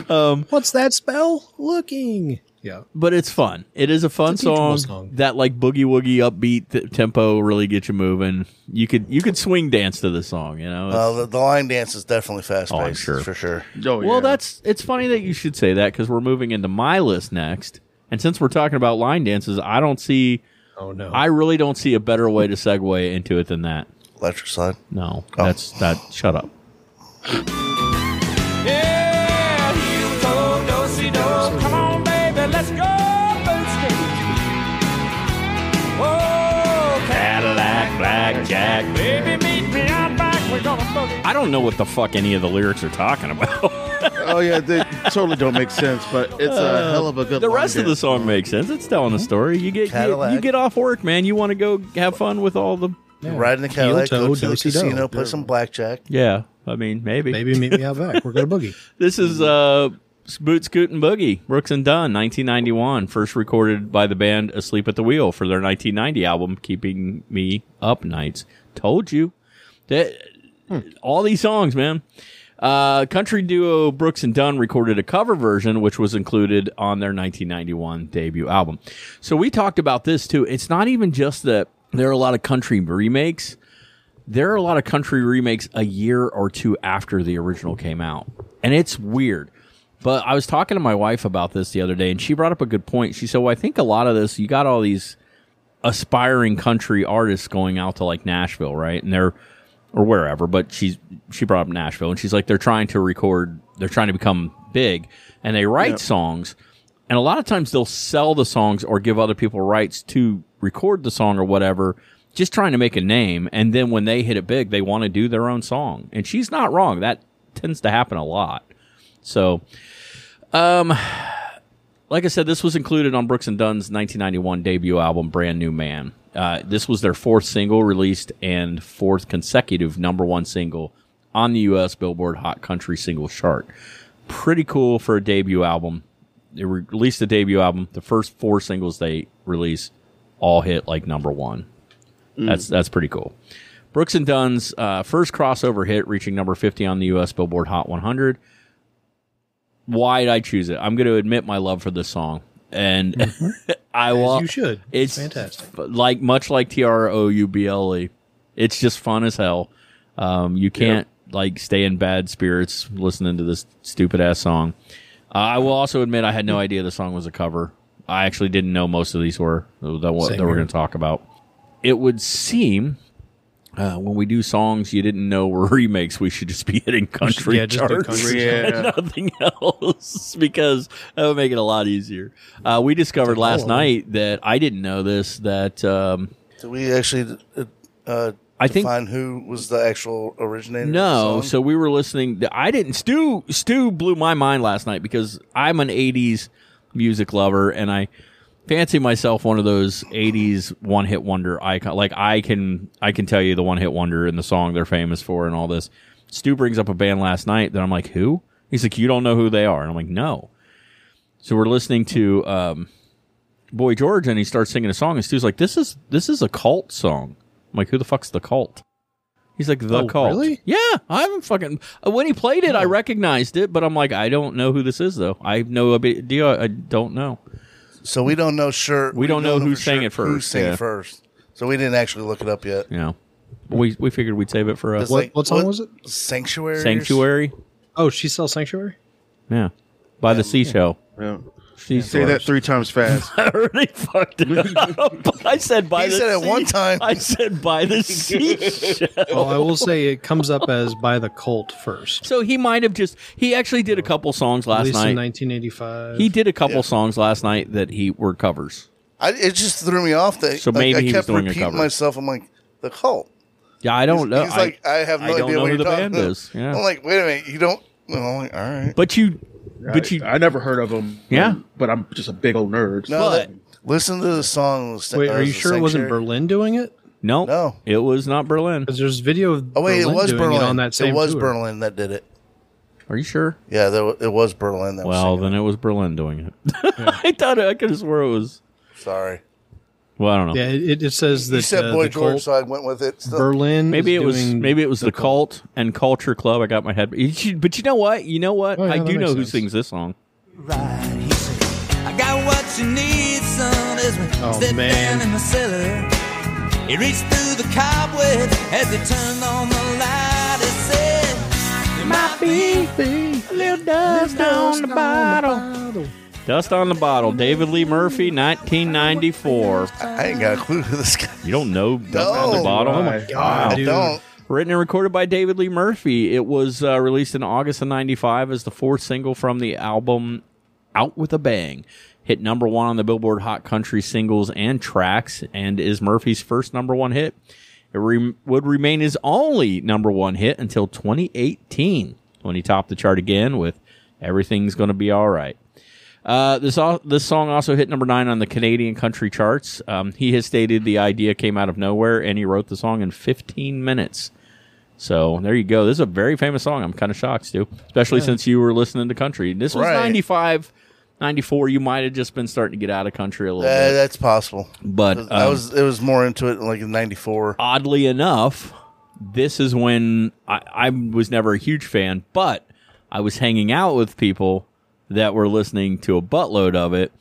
Speaker 1: Um, what's that spell? Looking. Yeah.
Speaker 2: but it's fun. It is a fun
Speaker 1: a
Speaker 2: song,
Speaker 1: song.
Speaker 2: That like boogie woogie upbeat t- tempo really gets you moving. You could you could swing dance to the song. You know.
Speaker 7: Uh, the, the line dance is definitely fast paced.
Speaker 2: Oh, sure.
Speaker 7: for sure.
Speaker 5: Oh,
Speaker 2: well,
Speaker 5: yeah.
Speaker 2: that's it's funny that you should say that because we're moving into my list next. And since we're talking about line dances, I don't see.
Speaker 1: Oh no.
Speaker 2: I really don't see a better way to segue into it than that.
Speaker 7: Electric slide.
Speaker 2: No,
Speaker 7: Oh.
Speaker 2: that's that. Shut up.
Speaker 8: Yeah,
Speaker 2: blackjack.
Speaker 8: baby, meet me out back. We're gonna boogie.
Speaker 2: I don't know what the fuck any of the lyrics are talking about.
Speaker 5: oh yeah, they totally don't make sense, but it's a hell of a good.
Speaker 2: the rest of the song makes sense. It's telling a story. You get you,
Speaker 7: Cadillac.
Speaker 2: you get off work, man. You want to go have fun with all the.
Speaker 1: Yeah.
Speaker 7: Ride in the Cadillac,
Speaker 1: Heel toe,
Speaker 7: go to the
Speaker 1: do-si-do.
Speaker 7: casino, play some blackjack.
Speaker 2: Yeah, I mean maybe.
Speaker 1: Maybe meet me out back. We're going to boogie.
Speaker 2: This is uh, Boot Scootin' Boogie, Brooks and Dunn, 1991, first recorded by the band Asleep at the Wheel for their 1990 album Keeping Me Up Nights. Told you. That, All these songs, man. Uh, country duo Brooks and Dunn recorded a cover version, which was included on their 1991 debut album. So we talked about this too. It's not even just that there are a lot of country remakes there are a lot of country remakes a year or two after the original came out. And it's weird. But I was talking to my wife about this the other day, and she brought up a good point. She said, Well, I think a lot of this, you got all these aspiring country artists going out to like Nashville, right? And they're, or wherever, but she's, she brought up Nashville, and she's like, they're trying to record, they're trying to become big, and they write songs. And a lot of times they'll sell the songs or give other people rights to record the song or whatever, just trying to make a name. And then when they hit it big, they want to do their own song. And she's not wrong. That tends to happen a lot. So, um, like I said, this was included on Brooks and Dunn's 1991 debut album, Brand New Man. Uh, this was their fourth single released and fourth consecutive number one single on the U.S. Billboard Hot Country Singles Chart. Pretty cool for a debut album. They re- released a debut album. The first four singles they released all hit like number one. That's that's pretty cool. Brooks and Dunn's uh, first crossover hit, reaching number 50 on the U.S. Billboard Hot 100 why did I choose it? I'm going to admit my love for this song, and I will.
Speaker 1: you should.
Speaker 2: It's
Speaker 1: It's fantastic.
Speaker 2: Like much like T R O U B L E, it's just fun as hell. Um, you can't like stay in bad spirits listening to this stupid ass song. Uh, I will also admit I had no idea the song was a cover. I actually didn't know most of these were that what that we're going to talk about. It would seem. Uh, when we do songs you didn't know were remakes, we should just be hitting country
Speaker 1: yeah, just
Speaker 2: charts
Speaker 1: country.
Speaker 5: Yeah.
Speaker 2: nothing else because that would make it a lot easier. Uh, we discovered last
Speaker 1: Oh.
Speaker 2: night that I didn't know this that um,
Speaker 7: Did we actually uh, uh,
Speaker 2: I think-
Speaker 7: define who was the actual originator?
Speaker 2: no.
Speaker 7: of the song?
Speaker 2: So we were listening. I didn't. Stu Stu blew my mind last night because I'm an '80s music lover and I fancy myself one of those '80s one hit wonder icon. Like I can I can tell you the one hit wonder and the song they're famous for and all this. Stu brings up a band last night that I'm like, who? He's like, you don't know who they are, and I'm like, no. So we're listening to um, Boy George, and he starts singing a song, and Stu's like, "This is this is a cult song." I'm like, "Who the fuck's the cult?" He's like, "The
Speaker 1: Oh,
Speaker 2: cult."
Speaker 1: really?
Speaker 2: Yeah, I haven't fucking. uh, When he played it, I recognized it, but I'm like, I don't know who this is though. I have no idea. I don't know.
Speaker 7: So we don't know sure.
Speaker 2: We don't know who
Speaker 7: for
Speaker 2: sang it
Speaker 7: Who
Speaker 2: first,
Speaker 7: sang
Speaker 2: yeah.
Speaker 7: it first? So we didn't actually look it up yet.
Speaker 2: You know, we we figured we'd save it for uh, us.
Speaker 7: It's
Speaker 1: What- what song was it?
Speaker 7: Sanctuary.
Speaker 2: sanctuary.
Speaker 1: Oh, she sells Sanctuary?
Speaker 2: Yeah, by the seashell.
Speaker 5: Yeah.
Speaker 2: She's
Speaker 5: Say that three times fast.
Speaker 2: I already fucked it up. I said by
Speaker 7: He
Speaker 2: the
Speaker 7: said it one time.
Speaker 2: I said by the seashell.
Speaker 1: Well, I will say it comes up as by the cult first.
Speaker 2: So he might have just he actually did a couple songs
Speaker 1: At
Speaker 2: last
Speaker 1: least in
Speaker 2: night.
Speaker 1: 1985.
Speaker 2: He did a couple songs last night that he were covers.
Speaker 7: I, it just threw me off that
Speaker 2: So
Speaker 7: like,
Speaker 2: maybe
Speaker 7: I
Speaker 2: he was
Speaker 7: kept
Speaker 2: doing a
Speaker 7: repeating
Speaker 2: cover.
Speaker 7: myself. I'm like the cult.
Speaker 2: Yeah, I don't know.
Speaker 7: He's like I have no
Speaker 2: I don't
Speaker 7: idea
Speaker 2: know
Speaker 7: what
Speaker 2: who
Speaker 7: you're
Speaker 2: the
Speaker 7: talking
Speaker 2: band
Speaker 7: about.
Speaker 2: is. Yeah.
Speaker 7: I'm like, wait a minute, you don't. Well, I'm like, all right.
Speaker 2: but you, but you,
Speaker 5: I never heard of them.
Speaker 2: Yeah.
Speaker 5: but I'm just a big old nerd.
Speaker 7: No,
Speaker 2: but-
Speaker 7: that, listen to the song.
Speaker 1: Wait, are you
Speaker 7: the
Speaker 1: sure it wasn't
Speaker 7: Sanctuary.
Speaker 1: Berlin doing it?
Speaker 2: no,
Speaker 7: No.
Speaker 2: it was not Berlin.
Speaker 1: Because there's video of
Speaker 7: Oh wait,
Speaker 1: Berlin
Speaker 7: it was
Speaker 1: doing
Speaker 7: Berlin.
Speaker 1: it on that same
Speaker 7: it was
Speaker 1: tour.
Speaker 7: Berlin that did it.
Speaker 2: Are you sure?
Speaker 7: Yeah, there, wa- it was Berlin. That
Speaker 2: Well,
Speaker 7: was
Speaker 2: then
Speaker 7: singing
Speaker 2: it was Berlin doing it. I thought I could have swore it was.
Speaker 7: sorry.
Speaker 2: Well, I don't know.
Speaker 1: Yeah, it, it says that
Speaker 7: You said
Speaker 1: uh,
Speaker 7: Boy
Speaker 1: the
Speaker 7: George,
Speaker 1: cult,
Speaker 7: so I went with it. Still.
Speaker 1: Berlin.
Speaker 2: Maybe it was maybe it was the, cult and culture club. I got my head. But you know what? You know what?
Speaker 1: Oh, yeah,
Speaker 2: I do
Speaker 1: makes
Speaker 2: know who sings this song.
Speaker 8: Right, he said, I got what you need, son, as we
Speaker 1: Oh,
Speaker 8: sit
Speaker 1: man.
Speaker 8: down in the cellar. He reached through the cobwebs as he turned on the light. He said, There might be
Speaker 2: a little dust on the bottle. Dust on the bottle. David Lee Murphy, 1994.
Speaker 7: I ain't got a clue who this guy.
Speaker 2: You don't know Dust on the bottle?
Speaker 5: Oh my
Speaker 1: God,
Speaker 7: I
Speaker 1: dude.
Speaker 7: don't.
Speaker 2: Written and recorded by David Lee Murphy. It was uh, released in August of 95 as the fourth single from the album Out with a Bang. Hit number one on the Billboard Hot Country singles and tracks and is Murphy's first number one hit. It re- would remain his only number one hit until 2018 when he topped the chart again with Everything's Gonna Be Alright. Uh, this al- this song also hit number nine on the Canadian country charts. Um, he has stated the idea came out of nowhere, and he wrote the song in 15 minutes. So there you go. This is a very famous song. I'm kind of shocked, Stu, especially since you were listening to country. This was
Speaker 7: Right.
Speaker 2: 95, 94. You might have just been starting to get out of country a little
Speaker 7: Uh,
Speaker 2: bit.
Speaker 7: that's possible.
Speaker 2: But
Speaker 7: I
Speaker 2: um,
Speaker 7: was. It was more into it like in '94.
Speaker 2: oddly enough, this is when I, I was never a huge fan, but I was hanging out with people that were listening to a buttload of it,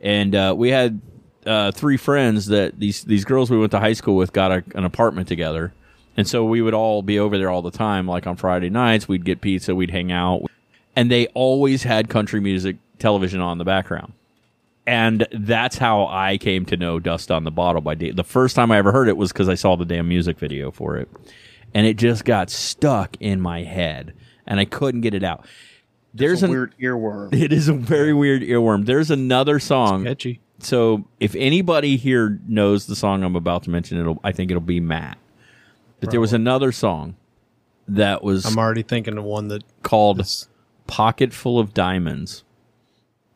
Speaker 2: and uh, we had uh, three friends that these these girls we went to high school with got a, an apartment together, and so we would all be over there all the time. Like on Friday nights, we'd get pizza, we'd hang out, and they always had country music television on the background and that's how I came to know "Dust on the Bottle" by Dave. The first time I ever heard it was because I saw the damn music video for it, and it just got stuck in my head, and I couldn't get it out. There's
Speaker 5: a
Speaker 2: an
Speaker 5: weird earworm.
Speaker 2: it is a very weird earworm. There's another song.
Speaker 1: Etchy.
Speaker 2: So if anybody here knows the song I'm about to mention, it'll I think it'll be Matt. But there was another song that was
Speaker 1: I'm already thinking of one that
Speaker 2: called
Speaker 1: is
Speaker 2: Pocket Full of Diamonds.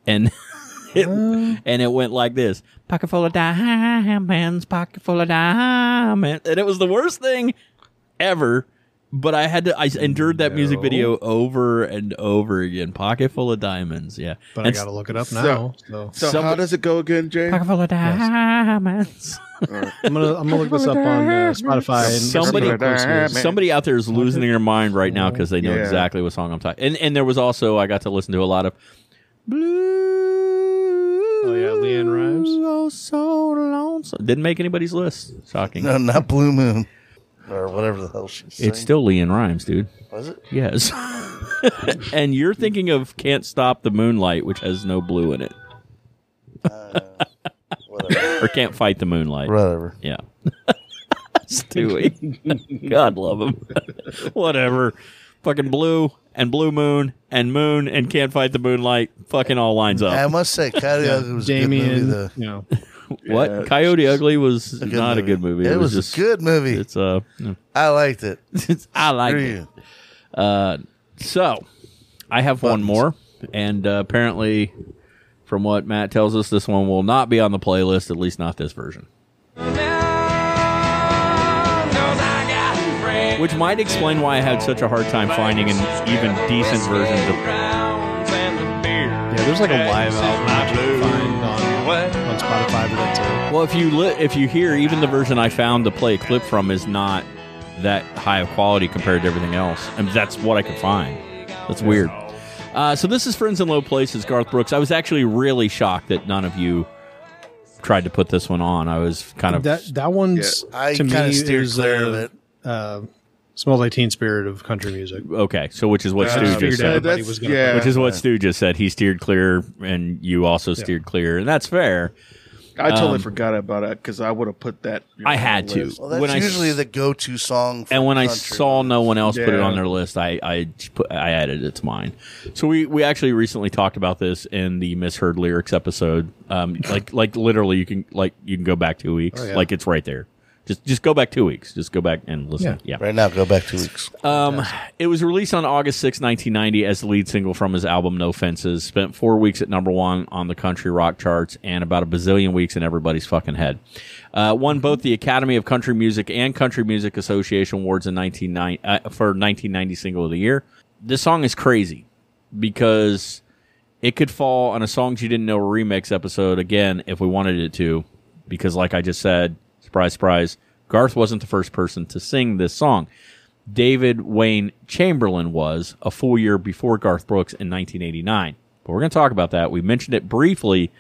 Speaker 2: And it, and it went like this. Pocket full of diamonds, pocket full of diamonds. And it was the worst thing ever. But I had to I endured that music video over and over again. Pocket full of diamonds, yeah.
Speaker 1: but
Speaker 2: And
Speaker 1: I got to look it up now. So,
Speaker 5: So
Speaker 2: Some-
Speaker 5: how does it go again, Jay?
Speaker 2: Pocket full of diamonds.
Speaker 1: I'm gonna I'm gonna look this up on uh, Spotify. And
Speaker 2: Somebody-
Speaker 1: see how close it is.
Speaker 2: Somebody out there is losing their mind right now because they know
Speaker 5: Yeah.
Speaker 2: exactly what song I'm talking. And and there was also I got to listen to a lot of blue.
Speaker 1: Oh, yeah, LeAnn Rimes.
Speaker 2: Oh, so lonesome. Didn't make anybody's list. Shocking.
Speaker 7: No, not Blue Moon or whatever the hell she's saying.
Speaker 2: It's still LeAnn Rimes, dude.
Speaker 7: Was it?
Speaker 2: Yes. and you're thinking of "Can't Stop the Moonlight," which has no blue in it, uh,
Speaker 7: Whatever.
Speaker 2: or "Can't Fight the Moonlight."
Speaker 7: Whatever.
Speaker 2: Yeah. Stuey. God love him. Whatever. Fucking blue and blue moon and moon and can't fight the moonlight. Fucking all lines up.
Speaker 7: I must say, Coyote Ugly was a good movie. Though.
Speaker 1: you know,
Speaker 2: What? Coyote Ugly was
Speaker 7: good
Speaker 2: not a good movie.
Speaker 7: It, was,
Speaker 2: just
Speaker 7: a good movie.
Speaker 2: It's uh,
Speaker 7: I liked it.
Speaker 2: it's, I like
Speaker 7: Screw
Speaker 2: it. Uh, so I have one more, and uh, apparently, from what Matt tells us, this one will not be on the playlist. At least not this version. Which might explain why I had such a hard time finding an even decent version of
Speaker 1: yeah, there's like a live album
Speaker 2: Well, if you li- if you hear even the version I found to play a clip from is not that high of quality compared to everything else, and that's what I could find. That's weird. Uh, so this is Friends in Low Places, Garth Brooks. I was actually really shocked that none of you tried to put this one on. I was kind of
Speaker 1: That that one's
Speaker 7: I
Speaker 1: to me
Speaker 7: kind of steered
Speaker 1: is
Speaker 7: clear
Speaker 1: uh,
Speaker 7: of it.
Speaker 1: uh, Smells like Teen Spirit of country music.
Speaker 2: Okay, so which is what
Speaker 5: Uh,
Speaker 2: Stu just said.
Speaker 1: everybody
Speaker 5: That's-
Speaker 1: was
Speaker 5: yeah.
Speaker 2: Which is what Stu just said. He steered clear, and you also steered clear, and that's fair.
Speaker 5: I totally
Speaker 2: Um,
Speaker 5: forgot about it because I would have put that. you know,
Speaker 2: I
Speaker 5: on
Speaker 2: had
Speaker 5: the
Speaker 2: to.
Speaker 5: list.
Speaker 7: Well, that's
Speaker 2: When I s-
Speaker 7: usually the go-to song. For
Speaker 2: and when I saw no one else put it on their list, I I put, I added it to mine. So we we actually recently talked about this in the misheard lyrics episode. Um, like like literally, you can like you can go back two weeks.
Speaker 1: Oh, yeah.
Speaker 2: Like it's right there. Just just go back two weeks. Just go back and listen. Yeah.
Speaker 7: right now, go back two weeks.
Speaker 2: Um, it was released on August 6, 1990, as the lead single from his album No Fences. Spent four weeks at number one on the country rock charts and about a bazillion weeks in everybody's fucking head. Uh, won both the Academy of Country Music and Country Music Association awards in 1990, uh, for 1990 Single of the Year. This song is crazy because it could fall on a Songs You Didn't Know remix episode again if we wanted it to. Because, like I just said, surprise, surprise, Garth wasn't the first person to sing this song. David Wayne Chamberlain was a full year before Garth Brooks in 1989. But we're going to talk about that. We mentioned it briefly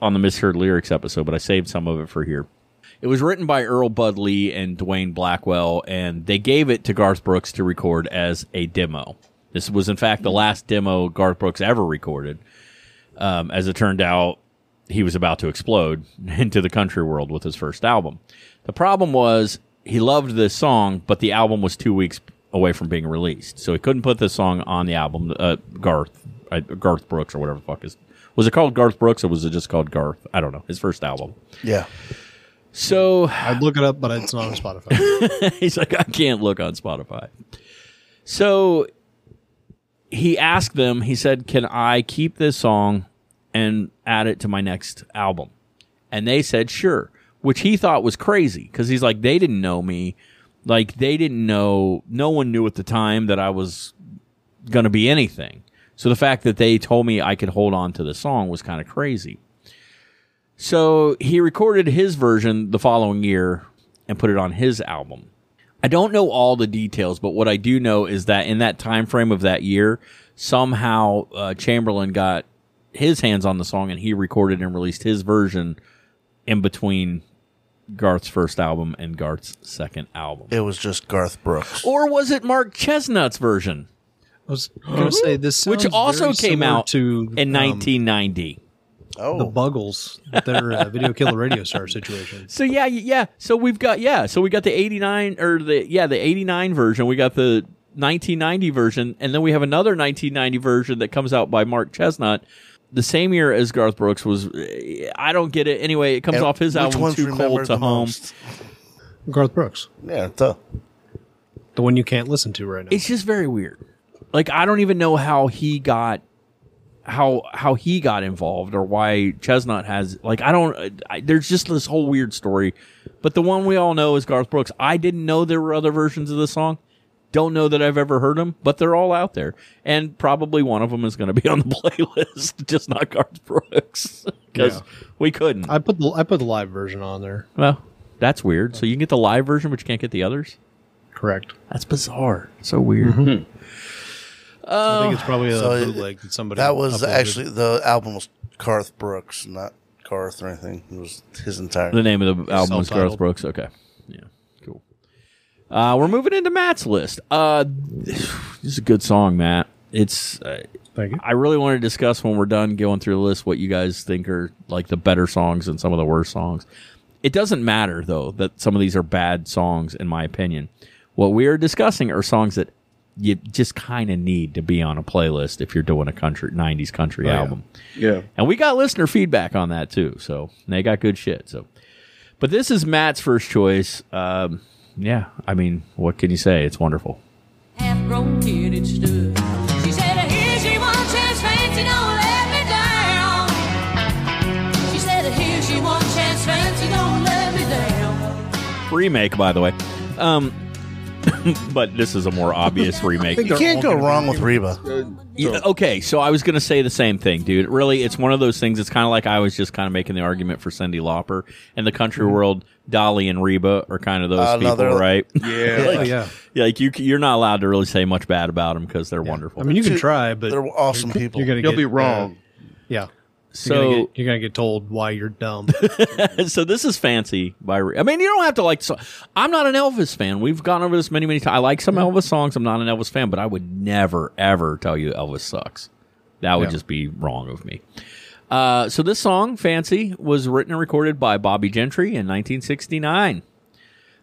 Speaker 2: on the Misheard Lyrics episode, but I saved some of it for here. It was written by Earl Bud Lee and Dwayne Blackwell, and they gave it to Garth Brooks to record as a demo. This was, in fact, the last demo Garth Brooks ever recorded. Um, as it turned out, he was about to explode into the country world with his first album. The problem was he loved this song, but the album was two weeks away from being released, so he couldn't put this song on the album. Uh, Garth, uh, Garth Brooks, or whatever the fuck is. Was it called Garth Brooks or was it just called Garth? I don't know. His first album.
Speaker 7: Yeah,
Speaker 2: So
Speaker 1: I'd look it up, but it's not on Spotify.
Speaker 2: he's like, I can't look on Spotify. So he asked them, he said, Can I keep this song and add it to my next album? And they said, Sure, which he thought was crazy because he's like, They didn't know me. Like, they didn't know, no one knew at the time that I was going to be anything. So the fact that they told me I could hold on to the song was kind of crazy. So he recorded his version the following year and put it on his album. I don't know all the details, but what I do know is that in that time frame of that year, somehow uh, Chamberlain got his hands on the song and he recorded and released his version in between Garth's first album and Garth's second album.
Speaker 7: it was just Garth Brooks.
Speaker 2: Or was it Mark Chesnutt's version,
Speaker 1: I was going to say this,
Speaker 2: which also
Speaker 1: very
Speaker 2: came out
Speaker 1: to
Speaker 2: in
Speaker 1: um,
Speaker 2: 1990?
Speaker 7: oh,
Speaker 1: the Buggles, their uh, video killer radio star situation.
Speaker 2: So yeah, yeah. So we've got yeah. So we got the eighty nine or the yeah the eighty nine version. We got the nineteen ninety version, and then we have another nineteen ninety version that comes out by Mark Chesnutt. The same year as Garth Brooks was. Eh, I don't get it. Anyway, it comes
Speaker 7: And
Speaker 2: off his
Speaker 7: which
Speaker 2: album
Speaker 7: one's
Speaker 2: Too Cold
Speaker 7: at
Speaker 2: Home.
Speaker 7: most?
Speaker 1: Garth Brooks,
Speaker 7: Yeah, duh.
Speaker 1: the one you can't listen to right now.
Speaker 2: It's just very weird. Like I don't even know how he got how how he got involved or why Chesnutt has like I don't I, there's just this whole weird story. But the one we all know is Garth Brooks. I didn't know there were other versions of the song. Don't know that I've ever heard them, but they're all out there, and probably one of them is going to be on the playlist, just not Garth Brooks because
Speaker 1: Yeah.
Speaker 2: we couldn't.
Speaker 1: I put the I put the live version on there.
Speaker 2: well, that's weird. So you can get the live version, but you can't get the others.
Speaker 1: Correct.
Speaker 2: That's bizarre. So weird. Mm-hmm.
Speaker 1: I think it's probably a
Speaker 7: So it-
Speaker 1: bootleg that somebody
Speaker 7: That was
Speaker 1: uploaded.
Speaker 7: actually the album was Garth Brooks, not Garth or anything. It was his entire.
Speaker 2: The name of the album was Garth Brooks. Okay. Yeah. Cool. Uh, we're moving into Matt's list. Uh, this is a good song, Matt. It's. Uh,
Speaker 1: Thank you.
Speaker 2: I really want to discuss when we're done going through the list what you guys think are like the better songs and some of the worst songs. It doesn't matter though that some of these are bad songs in my opinion. What we are discussing are songs that you just kind of need to be on a playlist if you're doing a country 90s country
Speaker 1: yeah.
Speaker 2: album.
Speaker 5: Yeah.
Speaker 2: And we got listener feedback on that too. So they got good shit. So, but this is Matt's first choice. Um, yeah, I mean, what can you say? It's wonderful.
Speaker 9: half grown kid it stood. She said, Here's your one chance, fancy, don't let me down. She said, Here's your one chance, fancy, don't let me down.
Speaker 2: Remake, by the way. Um, but this is a more obvious remake.
Speaker 7: you can't go wrong with Reba.
Speaker 2: Yeah, okay, so I was going to say the same thing, dude. Really, it's one of those things. It's kind of like I was just kind of making the argument for Cyndi Lauper and the country world. Dolly and Reba are kind of those
Speaker 7: Uh, no,
Speaker 2: people,
Speaker 7: they're-
Speaker 2: right?
Speaker 5: Yeah.
Speaker 1: Oh, yeah.
Speaker 2: Yeah, like you, you're not allowed to really say much bad about them because they're wonderful.
Speaker 1: I mean, you can try, but
Speaker 7: They're awesome people.
Speaker 1: you're gonna
Speaker 5: You'll
Speaker 1: get,
Speaker 5: be
Speaker 1: uh,
Speaker 5: wrong.
Speaker 1: Yeah. You're gonna,
Speaker 2: So
Speaker 1: get, you're gonna get told why you're dumb.
Speaker 2: so this is fancy by. Re- I mean, you don't have to like. So, I'm not an Elvis fan. We've gone over this many, many times. I like some Elvis songs. I'm not an Elvis fan, but I would never, ever tell you Elvis sucks. That would
Speaker 1: Yeah.
Speaker 2: just be wrong of me. Uh, so this song, "Fancy," was written and recorded by Bobbie Gentry in 1969.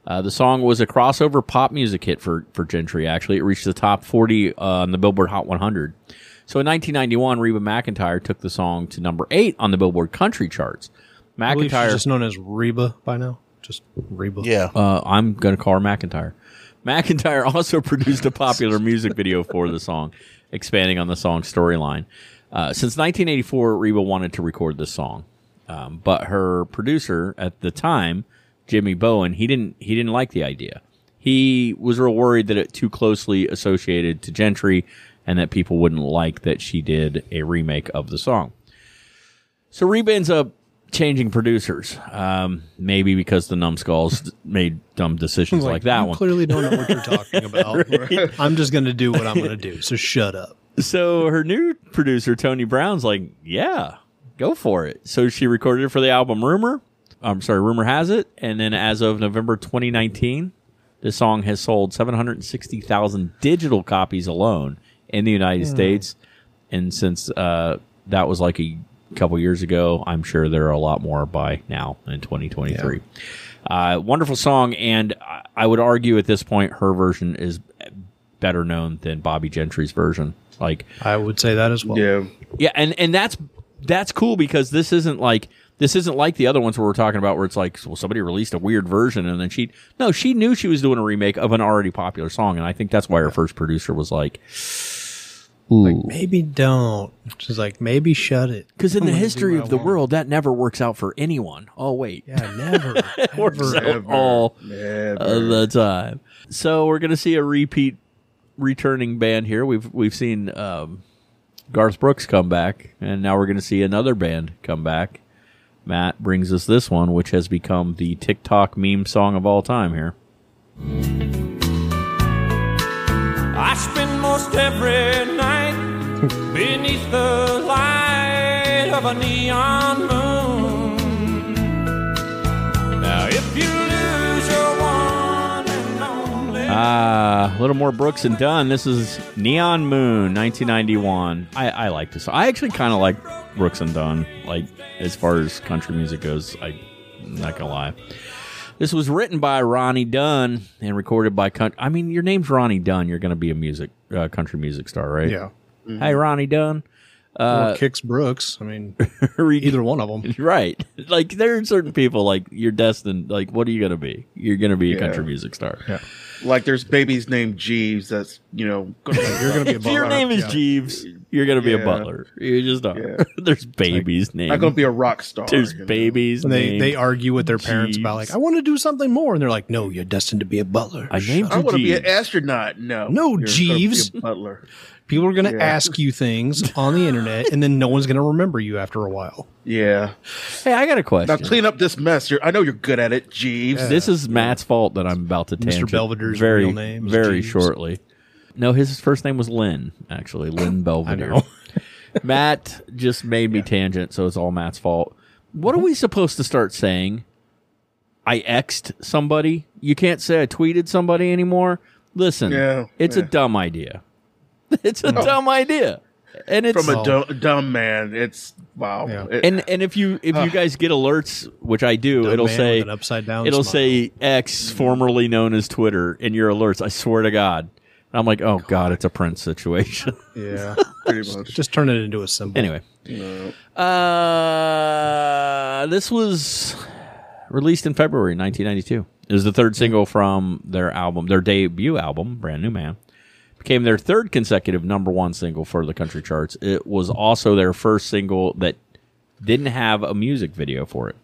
Speaker 2: Uh, the song was a crossover pop music hit for for Gentry. Actually, it reached the top 40 uh, on the Billboard Hot 100. So in 1991, Reba McEntire took the song to number eight on the Billboard Country charts.
Speaker 1: I
Speaker 2: McEntire,
Speaker 1: just known as Reba by now. Just Reba.
Speaker 7: Yeah.
Speaker 2: uh, I'm going to call her McEntire. McEntire also produced a popular music video for the song, expanding on the song's storyline. Uh, since 1984, Reba wanted to record this song, um, but her producer at the time, Jimmy Bowen, he didn't he didn't like the idea. He was real worried that it too closely associated to Gentry, and that people wouldn't like that she did a remake of the song. So Reba ends up changing producers, um, maybe because the numbskulls made dumb decisions like, that
Speaker 1: you
Speaker 2: one.
Speaker 1: clearly don't know what you're talking about. I'm just gonna do what I'm gonna do. So shut up.
Speaker 2: so her new producer Tony Brown's like, "Yeah, go for it." So she recorded it for the album Rumor. I'm sorry, Rumor has it, and then as of November 2019, the song has sold 760,000 digital copies alone in the United States. And since uh, that was like a couple years ago, I'm sure there are a lot more by now in 2023. Uh, wonderful song, and I- I would argue at this point her version is better known than Bobbie Gentry's version. Like,
Speaker 1: I would say that as well.
Speaker 5: Yeah.
Speaker 2: yeah, and and that's that's cool because this isn't like this isn't like the other ones where we're talking about where it's like well somebody released a weird version and then she no she knew she was doing a remake of an already popular song and I think that's why her first producer was like ooh
Speaker 1: Maybe don't. She's like, maybe shut it.
Speaker 2: because in the history of the world that never works out for anyone. Oh wait,
Speaker 1: Yeah, never.
Speaker 2: works
Speaker 1: ever.
Speaker 2: out all
Speaker 5: Never.
Speaker 2: of the time. So we're gonna see a repeat returning band here. We've we've seen um, Garth Brooks come back, and now we're gonna see another band come back. Matt brings us this one, which has become the TikTok meme song of all time. Here,
Speaker 8: I spend most every night beneath the light of a neon moon. Now, if you
Speaker 2: ah, a little more Brooks and Dunn. This is Neon Moon, 1991. I, I like this. I actually kind of like Brooks and Dunn. Like as far as country music goes, I, I'm not gonna lie. This was written by Ronnie Dunn and recorded by. I mean, your name's Ronnie Dunn. You're going to be a music uh, country music star, right?
Speaker 1: Yeah.
Speaker 2: Hey, Ronnie Dunn.
Speaker 1: Or uh, Kix Brooks. I mean, either one of them.
Speaker 2: right. Like there are certain people like you're destined. Like, what are you going to be? You're going to be a
Speaker 5: Yeah.
Speaker 2: country music star. Yeah.
Speaker 5: Like there's babies named Jeeves. That's you know. Gonna
Speaker 1: You're gonna be a
Speaker 2: If your name is
Speaker 1: Yeah.
Speaker 2: Jeeves, you're going to be a butler. You just are.
Speaker 5: Yeah.
Speaker 2: There's babies named.
Speaker 5: not gonna be a rock star.
Speaker 2: There's
Speaker 5: you know?
Speaker 2: babies
Speaker 1: And they they argue with their parents about like, I want to do something more, and they're like, No, you're destined to be a butler.
Speaker 2: I named
Speaker 5: I want to be an astronaut. No,
Speaker 1: No,
Speaker 5: You're gonna be
Speaker 1: Jeeves.
Speaker 5: a butler.
Speaker 1: People are gonna
Speaker 5: Yeah.
Speaker 1: ask you things on the internet, and then no one's gonna remember you after a while.
Speaker 5: Yeah.
Speaker 2: Hey, I got a question.
Speaker 5: Now clean up this mess. You're, I know you're good at it, Jeeves.
Speaker 2: This is Matt's fault that I'm about to
Speaker 1: Mr.
Speaker 2: tangent.
Speaker 1: Belvedere's
Speaker 2: very,
Speaker 1: real name is
Speaker 2: very
Speaker 1: Jeeves.
Speaker 2: shortly. No, his first name was Lynn. Actually, Lynn Belvedere.
Speaker 1: know.
Speaker 2: Matt just made me tangent, so it's all Matt's fault. What are we uh-huh. supposed to start saying? I xed somebody. You can't say I tweeted somebody anymore. Listen,
Speaker 5: Yeah,
Speaker 2: it's a dumb idea. It's a dumb idea, and it's
Speaker 5: From a dumb, dumb man. It's wow.
Speaker 1: Yeah.
Speaker 5: It-
Speaker 2: and and if you if you guys get alerts, which I do, it'll say
Speaker 1: an upside down
Speaker 2: it'll
Speaker 1: smile.
Speaker 2: say X, formerly known as Twitter, in your alerts. I swear to God. And I'm like, oh God, it's a Prince situation.
Speaker 1: Yeah,
Speaker 5: pretty much.
Speaker 1: just turn it into a symbol.
Speaker 2: anyway, uh, this was released in February 1992. It was the third single from their album, their debut album, Brand New Man. Became their third consecutive number one single for the country charts. It was also their first single that didn't have a music video for it.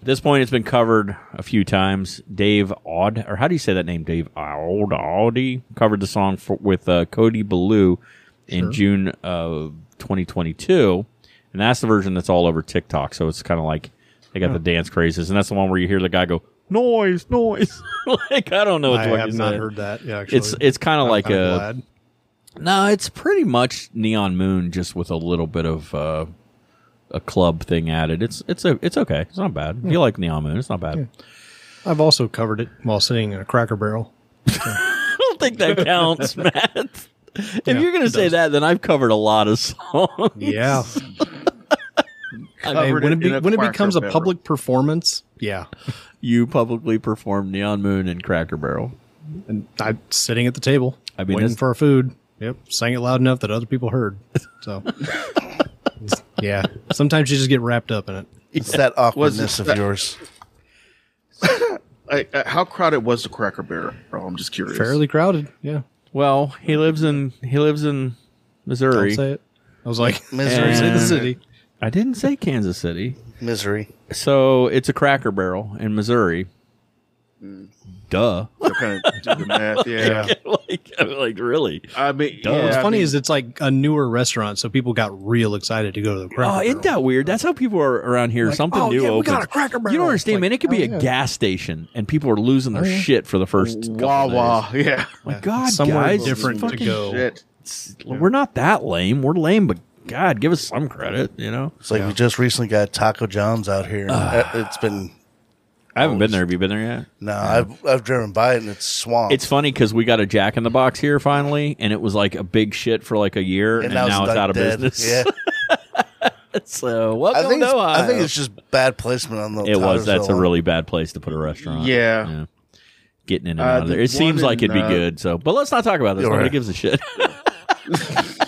Speaker 2: At this point, it's been covered a few times. Dave Aud, or how do you say that name? Dave Aud, Audi covered the song for, with uh, Cody Ballou in June of 2022, and that's the version that's all over TikTok. So it's kind of like they got the dance crazes, and that's the one where you hear the guy go noise, noise. like I don't know what
Speaker 1: I
Speaker 2: the fuck
Speaker 1: have not
Speaker 2: said.
Speaker 1: heard that. Yeah, actually,
Speaker 2: It's it's kind of like
Speaker 1: kinda
Speaker 2: a
Speaker 1: glad.
Speaker 2: no, it's pretty much Neon Moon, just with a little bit of uh, a club thing added. It's it's a it's okay. It's not bad. If you like Neon Moon, it's not bad.
Speaker 1: I've also covered it while sitting in a Cracker Barrel.
Speaker 2: I don't think that counts, Matt. If
Speaker 1: Yeah,
Speaker 2: you're gonna say
Speaker 1: does.
Speaker 2: that, then I've covered a lot of songs.
Speaker 1: Yeah. Hey,
Speaker 5: Covered
Speaker 1: when
Speaker 5: it
Speaker 1: it, be,
Speaker 5: in a
Speaker 1: when it
Speaker 5: Cracker
Speaker 1: becomes a public performance, yeah.
Speaker 2: You publicly performed Neon Moon and Cracker Barrel.
Speaker 1: And I'm sitting at the table,
Speaker 2: I mean,
Speaker 1: waiting for our food. Yep, sang it loud enough that other people heard. So, yeah. Sometimes you just get wrapped up in it.
Speaker 7: It's that awkwardness of
Speaker 5: that-
Speaker 7: yours.
Speaker 5: I, uh, how crowded was the Cracker Barrel? I'm just curious.
Speaker 1: Fairly crowded. Yeah.
Speaker 2: Well, he lives in he lives in
Speaker 1: Don't
Speaker 2: Missouri.
Speaker 1: say it. I was like,
Speaker 7: Missouri,
Speaker 1: say the city.
Speaker 2: I didn't say Kansas City.
Speaker 7: Misery.
Speaker 2: So it's a Cracker Barrel in Missouri. Hmm. Duh.
Speaker 5: kind of do the math. Yeah.
Speaker 2: like, I'm like really?
Speaker 5: I mean,
Speaker 2: Duh.
Speaker 5: yeah,
Speaker 1: What's
Speaker 5: I
Speaker 1: funny
Speaker 5: mean,
Speaker 1: is it's like a newer restaurant, so people got real excited to go to the Cracker
Speaker 2: Oh,
Speaker 1: Barrel.
Speaker 2: isn't that weird? That's how people are around here.
Speaker 1: Like,
Speaker 2: Something
Speaker 1: oh,
Speaker 2: new
Speaker 1: yeah, we
Speaker 2: opens.
Speaker 1: got a Cracker
Speaker 2: You don't understand,
Speaker 1: It's
Speaker 2: man. It could be
Speaker 1: oh,
Speaker 2: a
Speaker 1: yeah.
Speaker 2: gas station, and people are losing their
Speaker 1: Oh, yeah.
Speaker 2: shit for the first couple of
Speaker 5: Wawa.
Speaker 2: days.
Speaker 5: Yeah.
Speaker 2: My God,
Speaker 1: Somewhere
Speaker 2: guys,
Speaker 1: different to
Speaker 2: fucking-
Speaker 1: go.
Speaker 5: Shit.
Speaker 2: We're not that lame. We're lame, but God, give us some credit. You know,
Speaker 7: It's like we just recently got Taco John's out here. Uh, it's been
Speaker 2: I haven't been there. Have you been there yet?
Speaker 7: no, I've I've driven by it and it's swamped.
Speaker 2: It's funny because we got a Jack in the Box here finally, and it was like a big shit for like a year, and, now, it's
Speaker 7: like,
Speaker 2: out of
Speaker 7: dead.
Speaker 2: business.
Speaker 7: Yeah,
Speaker 2: so
Speaker 7: I
Speaker 2: welcome
Speaker 7: think
Speaker 2: to
Speaker 7: it's, I think it's just bad placement on the.
Speaker 2: It was. That's a
Speaker 7: Tyersville.
Speaker 2: really bad place to put a restaurant.
Speaker 5: Yeah.
Speaker 2: Getting in and
Speaker 5: Uh,
Speaker 2: out of there. It seems
Speaker 5: one
Speaker 2: like
Speaker 5: in,
Speaker 2: it'd be
Speaker 5: uh,
Speaker 2: good. So, but let's not talk about this.
Speaker 7: You're
Speaker 2: Nobody
Speaker 7: right.
Speaker 2: gives a shit.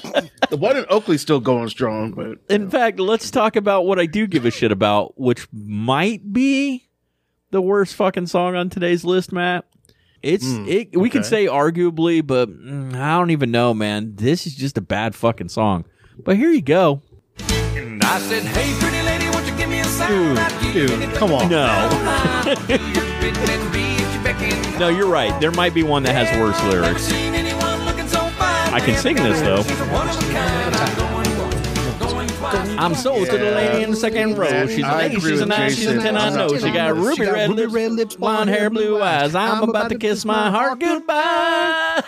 Speaker 5: The one in Oakley's still going strong, but
Speaker 2: in fact, let's talk about what I do give a shit about, which might be the worst fucking song on today's list, Matt. It's it. We can say arguably, but mm, I don't even know, man. This is just a bad fucking song. But here you go.
Speaker 8: And I said, hey, pretty lady, won't you give me a sign?
Speaker 1: Dude, dude, come on.
Speaker 2: No,
Speaker 8: you bid and be at your beck and
Speaker 2: no, you're right. There might be one that has worse lyrics. I can sing this though.
Speaker 8: She's a one of a kind. I'm going, going
Speaker 2: sold to the lady in the second row. She's a
Speaker 5: I
Speaker 2: lady,
Speaker 5: agree
Speaker 2: she's a
Speaker 5: with
Speaker 2: nine, she's a
Speaker 5: Jason.
Speaker 2: ten. I know she got ruby red lips, blonde hair, blue eyes. I'm about to kiss my heart goodbye.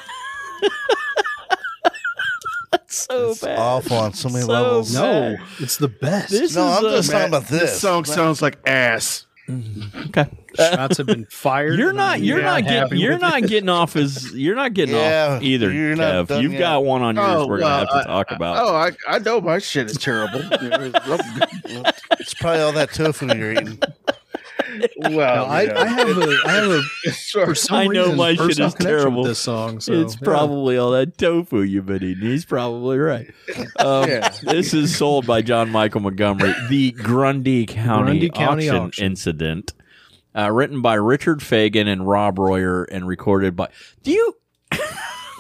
Speaker 2: That's so bad.
Speaker 7: awful on so many
Speaker 2: So
Speaker 7: levels.
Speaker 1: No, it's the best.
Speaker 2: This
Speaker 7: No,
Speaker 2: is
Speaker 7: I'm just talking about this.
Speaker 5: this song sounds like ass.
Speaker 2: okay.
Speaker 1: Shots have been fired.
Speaker 2: You're not. You're not getting. You're not
Speaker 1: it.
Speaker 2: getting off as. You're not getting
Speaker 7: Yeah,
Speaker 2: off either.
Speaker 7: you're not
Speaker 2: Kev. You've
Speaker 7: yet.
Speaker 2: got one on yours. we're gonna have to
Speaker 5: I-
Speaker 2: talk about.
Speaker 5: Oh, I, I know my shit is terrible.
Speaker 7: It's probably all that tofu you're eating.
Speaker 1: No, I,
Speaker 5: yeah.
Speaker 1: I have a, I have a
Speaker 5: Sure.
Speaker 1: for some
Speaker 2: I know
Speaker 1: reason,
Speaker 2: my shit
Speaker 1: personal
Speaker 2: is terrible.
Speaker 1: This song, so
Speaker 2: it's
Speaker 1: yeah.
Speaker 2: probably all that tofu you've been eating. He's probably right. Um,
Speaker 5: Yeah.
Speaker 2: This is sold by John Michael Montgomery. The Grundy County,
Speaker 1: Grundy County
Speaker 2: auction,
Speaker 1: auction.
Speaker 2: incident, uh, written by Richard Fagan and Robb Royer, and recorded by. Do you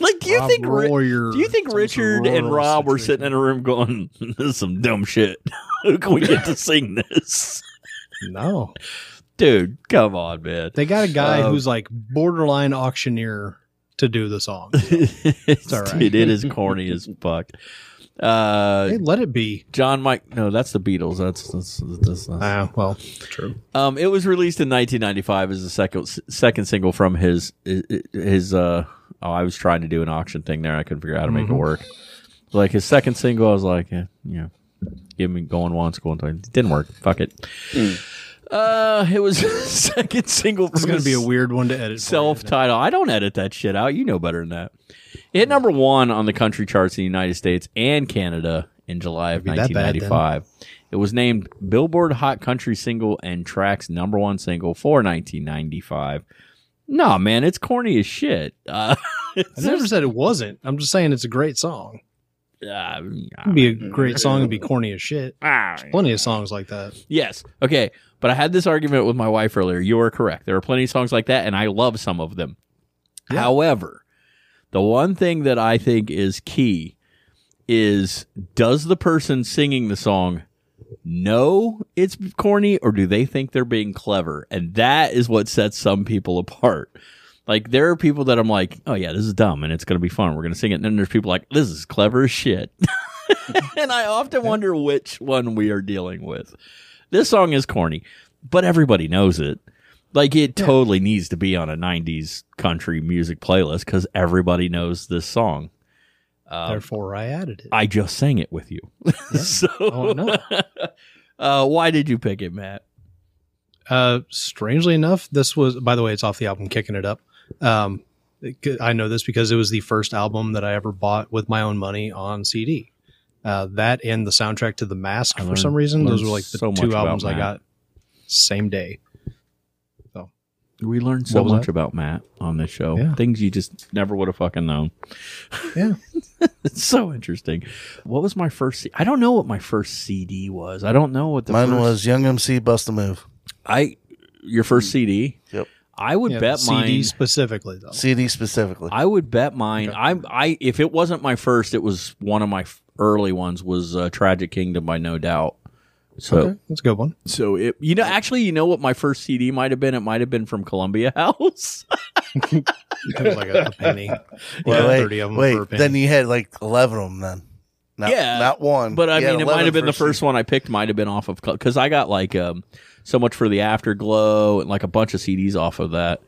Speaker 2: like? Do you
Speaker 1: Rob
Speaker 2: think?
Speaker 1: Royer.
Speaker 2: do you think Richard and Rob were sitting in a room going, "This is some dumb shit. Who can we get to sing this?"
Speaker 1: No,
Speaker 2: Dude, come on, man.
Speaker 1: they got a guy
Speaker 2: Um,
Speaker 1: who's like borderline auctioneer to do the song.
Speaker 2: it's
Speaker 1: all right.
Speaker 2: Dude, it is corny as fuck. Uh,
Speaker 1: hey, let it be.
Speaker 2: John Mike. No, that's the Beatles. That's that's, that's, that's
Speaker 1: Ah, well, true.
Speaker 2: um. It was released in 1995 as the second second single from his his uh. Oh, I was trying to do an auction thing there. I couldn't figure out how to make it work. Like his second single, I was like, yeah, you know, give me going once, going twice. It didn't work. Fuck it. Uh, it was second single.
Speaker 1: It's going to be a weird one to edit.
Speaker 2: self-title. I don't edit that shit out. You know better than that. It hit number one on the country charts in the United States and Canada in July of
Speaker 1: Maybe that bad, then.
Speaker 2: 1995. It was named Billboard Hot Country Single and Tracks number one single for 1995. No, man, it's corny as shit. Uh,
Speaker 1: I never said it wasn't. I'm just saying it's a great song.
Speaker 2: uh,
Speaker 1: It'd be a great song and be corny as shit.
Speaker 2: ah,
Speaker 1: Plenty of songs like that.
Speaker 2: Yes. Okay. But I had this argument with my wife earlier. You are correct. There are plenty of songs like that, and I love some of them. However, the one thing that I think is key is does the person singing the song know it's corny or do they think they're being clever? And that is what sets some people apart. Like there are people that I'm like, oh yeah, this is dumb and it's gonna be fun. We're gonna sing it. And then there's people like, this is clever as shit. and I often wonder which one we are dealing with. This song is corny, but everybody knows it. Like it totally needs to be on a '90s country music playlist because everybody knows this song.
Speaker 1: Therefore, I added it.
Speaker 2: I just sang it with you. so,
Speaker 1: Oh, no.
Speaker 2: uh, why did you pick it, Matt?
Speaker 1: Uh, strangely enough, this was, by the way, it's off the album Kicking It Up. Um, it I know this because it was the first album that I ever bought with my own money on CD. Uh, that and the soundtrack to The Mask
Speaker 2: I
Speaker 1: for some reason. Those were like the
Speaker 2: so
Speaker 1: two albums I got same day.
Speaker 2: We learned so much
Speaker 1: that?
Speaker 2: about Matt on this show.
Speaker 1: Yeah.
Speaker 2: Things you just never would have fucking known.
Speaker 1: Yeah.
Speaker 2: It's so interesting. What was my first? C- I don't know what my first CD was. I don't know what the
Speaker 7: Mine
Speaker 2: first-
Speaker 7: was Young MC Bust a Move.
Speaker 2: I your first CD.
Speaker 7: Yep.
Speaker 2: I would
Speaker 1: Yeah,
Speaker 2: bet
Speaker 1: CD
Speaker 2: mine.
Speaker 1: specifically, though.
Speaker 7: CD specifically.
Speaker 2: I would bet mine. I I if it wasn't my first, it was one of my early ones. Was uh, Tragic Kingdom by No Doubt. So
Speaker 1: Okay, that's a good one.
Speaker 2: so it you know actually you know what my first CD might have been. It might have been from Columbia House.
Speaker 1: It was like a, a penny.
Speaker 7: Wait,
Speaker 1: Yeah,
Speaker 7: wait,
Speaker 1: 30 of them
Speaker 7: wait.
Speaker 1: for a penny.
Speaker 7: Then you had like 11 of them then. Not,
Speaker 2: Yeah,
Speaker 7: Not one.
Speaker 2: But I
Speaker 7: You
Speaker 2: mean, it might have been the
Speaker 7: for
Speaker 2: first one I picked. Might have been off of because I got like um, so much for the Afterglow and like a bunch of CDs off of that.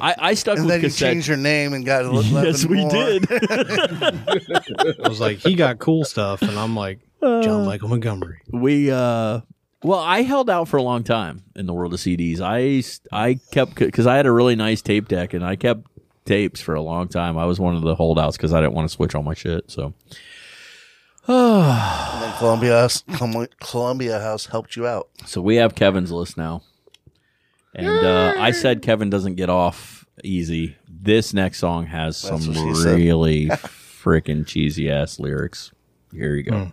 Speaker 2: I, I stuck
Speaker 7: And
Speaker 2: with
Speaker 7: then you changed your name and got 11
Speaker 2: yes, we
Speaker 7: more.
Speaker 2: did.
Speaker 1: I was like, he got cool stuff, and I'm like, John Michael Montgomery.
Speaker 2: we uh, well, I held out for a long time in the world of CDs. I I kept because I had a really nice tape deck and I kept tapes for a long time. I was one of the holdouts because I didn't want to switch all my shit. So
Speaker 7: And then Columbia House, Columbia House helped you out.
Speaker 2: So we have Kevin's list now. And uh, I said Kevin doesn't get off easy. This next song has
Speaker 7: That's
Speaker 2: some
Speaker 7: what she said.
Speaker 2: really freaking cheesy ass lyrics. Here you go.
Speaker 3: Long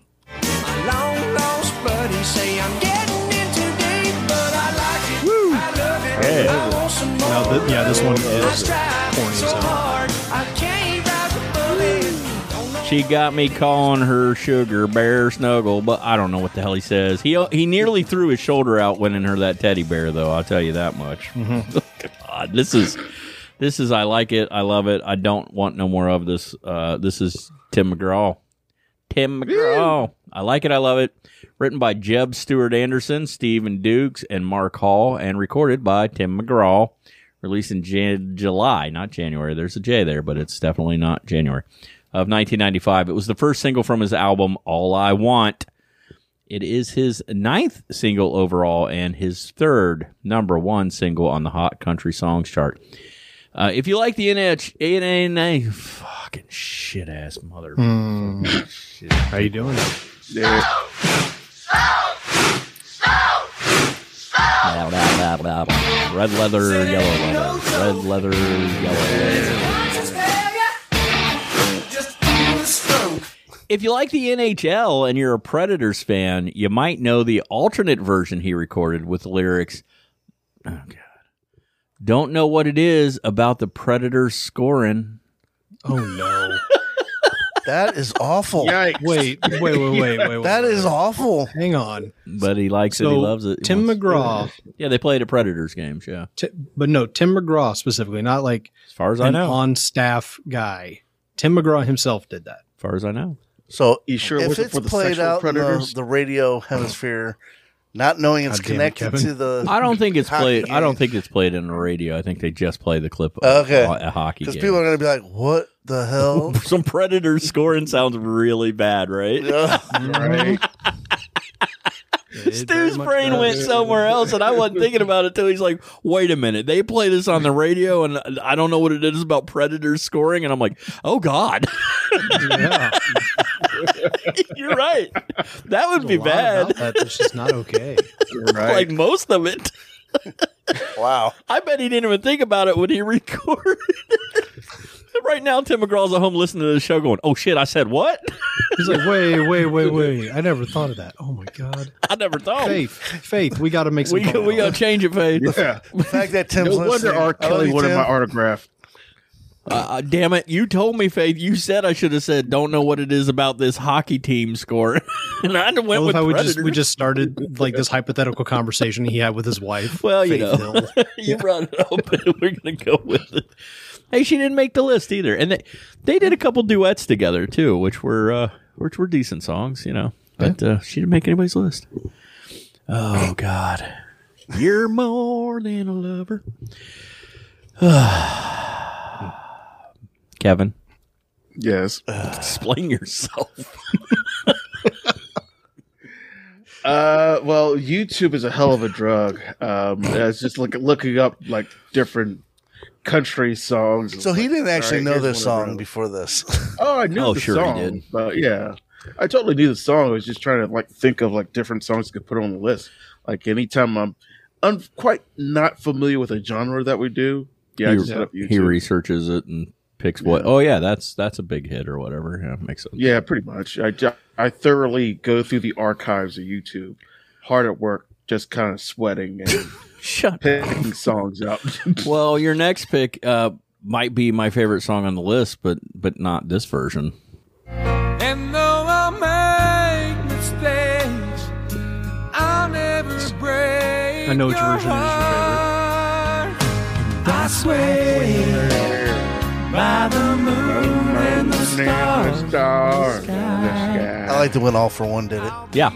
Speaker 3: lost buddies say I'm getting in too deep, but I like it. I love it. I want some more.
Speaker 1: Now, th- yeah, this one is
Speaker 3: strive
Speaker 1: corny
Speaker 3: so hard. I can't rise above it.
Speaker 2: She got me calling her sugar bear snuggle, but I don't know what the hell he says. He he nearly threw his shoulder out winning her that teddy bear, though. I'll tell you that much. God, this is this is I like it. I love it. I don't want no more of this. Uh, this is Tim McGraw. Tim McGraw. I like it. I love it. Written by Jeb Stuart Anderson, Stephen Dukes, and Mark Hall, and recorded by Tim McGraw. Released in Jan- July, not January. There's a J there, but it's definitely not January of 1995. It was the first single from his album All I Want. It is his ninth single overall and his third number one single on the Hot Country Songs chart. Uh, if you like the NH, NA, fucking shit ass mother. Shit.
Speaker 1: How you doing?
Speaker 2: Blah, blah, blah, blah. Red leather, yellow leather. Red leather, yellow leather.
Speaker 3: just feel the stroke.
Speaker 2: If you like the NHL and you're a Predators fan, you might know the alternate version he recorded with the lyrics. Oh God! Don't know what it is about the Predators scoring.
Speaker 1: Oh no!
Speaker 7: That is awful.
Speaker 1: Wait, wait, wait, wait, wait, wait.
Speaker 7: That
Speaker 1: wait.
Speaker 7: is awful.
Speaker 1: Hang on.
Speaker 2: But he likes it. He loves it. He
Speaker 1: Tim
Speaker 2: wants-
Speaker 1: McGraw,
Speaker 2: Yeah, they played at Predators games. Yeah,
Speaker 1: Ti- but no, Tim McGraw specifically, not like
Speaker 2: as far as I
Speaker 1: an
Speaker 2: know.
Speaker 1: on-staff guy. Tim McGraw himself did that.
Speaker 2: as far as I know.
Speaker 7: So
Speaker 5: You sure it
Speaker 7: if
Speaker 5: wasn't
Speaker 7: it's
Speaker 5: for the
Speaker 7: played
Speaker 5: sexual
Speaker 7: out in the,
Speaker 5: predators?
Speaker 7: the radio hemisphere, not knowing it's
Speaker 1: God damn it,
Speaker 7: connected to the
Speaker 2: I don't think it's
Speaker 7: hockey
Speaker 2: played. I don't think it's played in the radio. I think they just play the clip. Of,
Speaker 7: Okay.
Speaker 2: a hockey
Speaker 7: because people are going to be like, "What the hell?"
Speaker 2: Some Predators scoring sounds really bad, right?
Speaker 5: right?
Speaker 2: Stu's brain went somewhere else, and I wasn't thinking about it till he's like, "Wait a minute, they play this on the radio, and I don't know what it is about Predators scoring." And I'm like, "Oh God,
Speaker 1: Yeah,
Speaker 2: you're right. That would be
Speaker 1: a lot
Speaker 2: bad.
Speaker 1: about That. It's just not okay.
Speaker 5: right.
Speaker 2: Like most of it.
Speaker 7: wow.
Speaker 2: I bet he didn't even think about it when he recorded. right now, Tim McGraw's at home listening to the show, going, "Oh shit, I said what?
Speaker 1: He's like, wait, wait, wait, wait. I never thought of that. Oh my god.
Speaker 2: I never thought."
Speaker 1: Faith, Faith, we got to make some.
Speaker 2: We we gotta change it, Faith.
Speaker 5: yeah.
Speaker 7: The fact that Tim's
Speaker 5: No wonder
Speaker 7: listening.
Speaker 5: R.
Speaker 7: I love
Speaker 5: Kelly
Speaker 7: you,
Speaker 5: wanted
Speaker 7: Tim.
Speaker 5: my autograph.
Speaker 2: Uh, uh, damn it! You told me, Faith. You said I should have said, "Don't know what it is about this hockey team score," and I
Speaker 1: I
Speaker 2: went
Speaker 1: love
Speaker 2: with
Speaker 1: how we just we just started like this hypothetical conversation he had with his wife.
Speaker 2: Well, you know. You brought it up, and we're gonna go with it. Hey, she didn't make the list either, and they they did a couple duets together too, which were uh, which were decent songs, you know. But uh, she didn't make anybody's list. Oh God, you're more than a lover, Kevin.
Speaker 5: Yes.
Speaker 2: Explain yourself.
Speaker 5: Uh, well, YouTube is a hell of a drug. Um, it's just like looking up like different country songs.
Speaker 7: So he didn't actually
Speaker 5: right,
Speaker 7: know this song before this.
Speaker 5: Oh, I knew
Speaker 2: Oh,
Speaker 5: the
Speaker 2: sure he
Speaker 5: song,
Speaker 2: did.
Speaker 5: but yeah, I totally knew the song. I was just trying to like think of like different songs to put on the list. Like anytime I'm un- quite not familiar with a genre that we do, yeah, I
Speaker 2: he,
Speaker 5: just hit up YouTube.
Speaker 2: he researches it and picks what. Oh yeah, that's that's a big hit or whatever. Yeah, makes sense.
Speaker 5: yeah, pretty much. I I thoroughly go through the archives of YouTube, hard at work, just kind of sweating and
Speaker 2: Shut.
Speaker 5: picking songs up.
Speaker 2: Well, your next pick uh, might be my favorite song on the list, but but not this version.
Speaker 3: And though I make mistakes, I'll never break.
Speaker 1: I know which
Speaker 3: your
Speaker 1: version is your
Speaker 3: heart. I swear by the moon and the stars.
Speaker 5: Star.
Speaker 7: I like the when All-4-One did it.
Speaker 2: Yeah,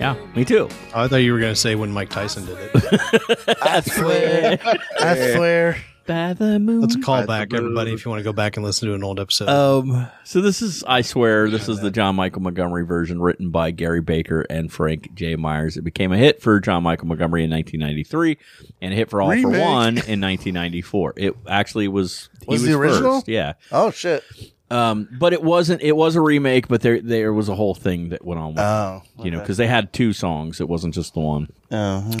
Speaker 2: yeah, me too.
Speaker 1: Oh, I thought you were going to say when Mike Tyson did it.
Speaker 2: I swear
Speaker 7: I swear.
Speaker 2: By the moon.
Speaker 1: Let's call back everybody if you want to go back and listen to an old episode.
Speaker 2: Um, so this is, I swear, this is the John Michael Montgomery version written by Gary Baker and Frank J. Myers. It became a hit for John Michael Montgomery in 1993 and a hit for All
Speaker 7: Remake.
Speaker 2: for One in 1994. It actually was, he
Speaker 7: Was the original?
Speaker 2: first, yeah.
Speaker 7: Oh shit.
Speaker 2: Um, but it wasn't, it was a remake, but there, there was a whole thing that went on with
Speaker 7: Oh.
Speaker 2: it, you know, because they had two songs. It wasn't just the one.
Speaker 7: Uh-huh.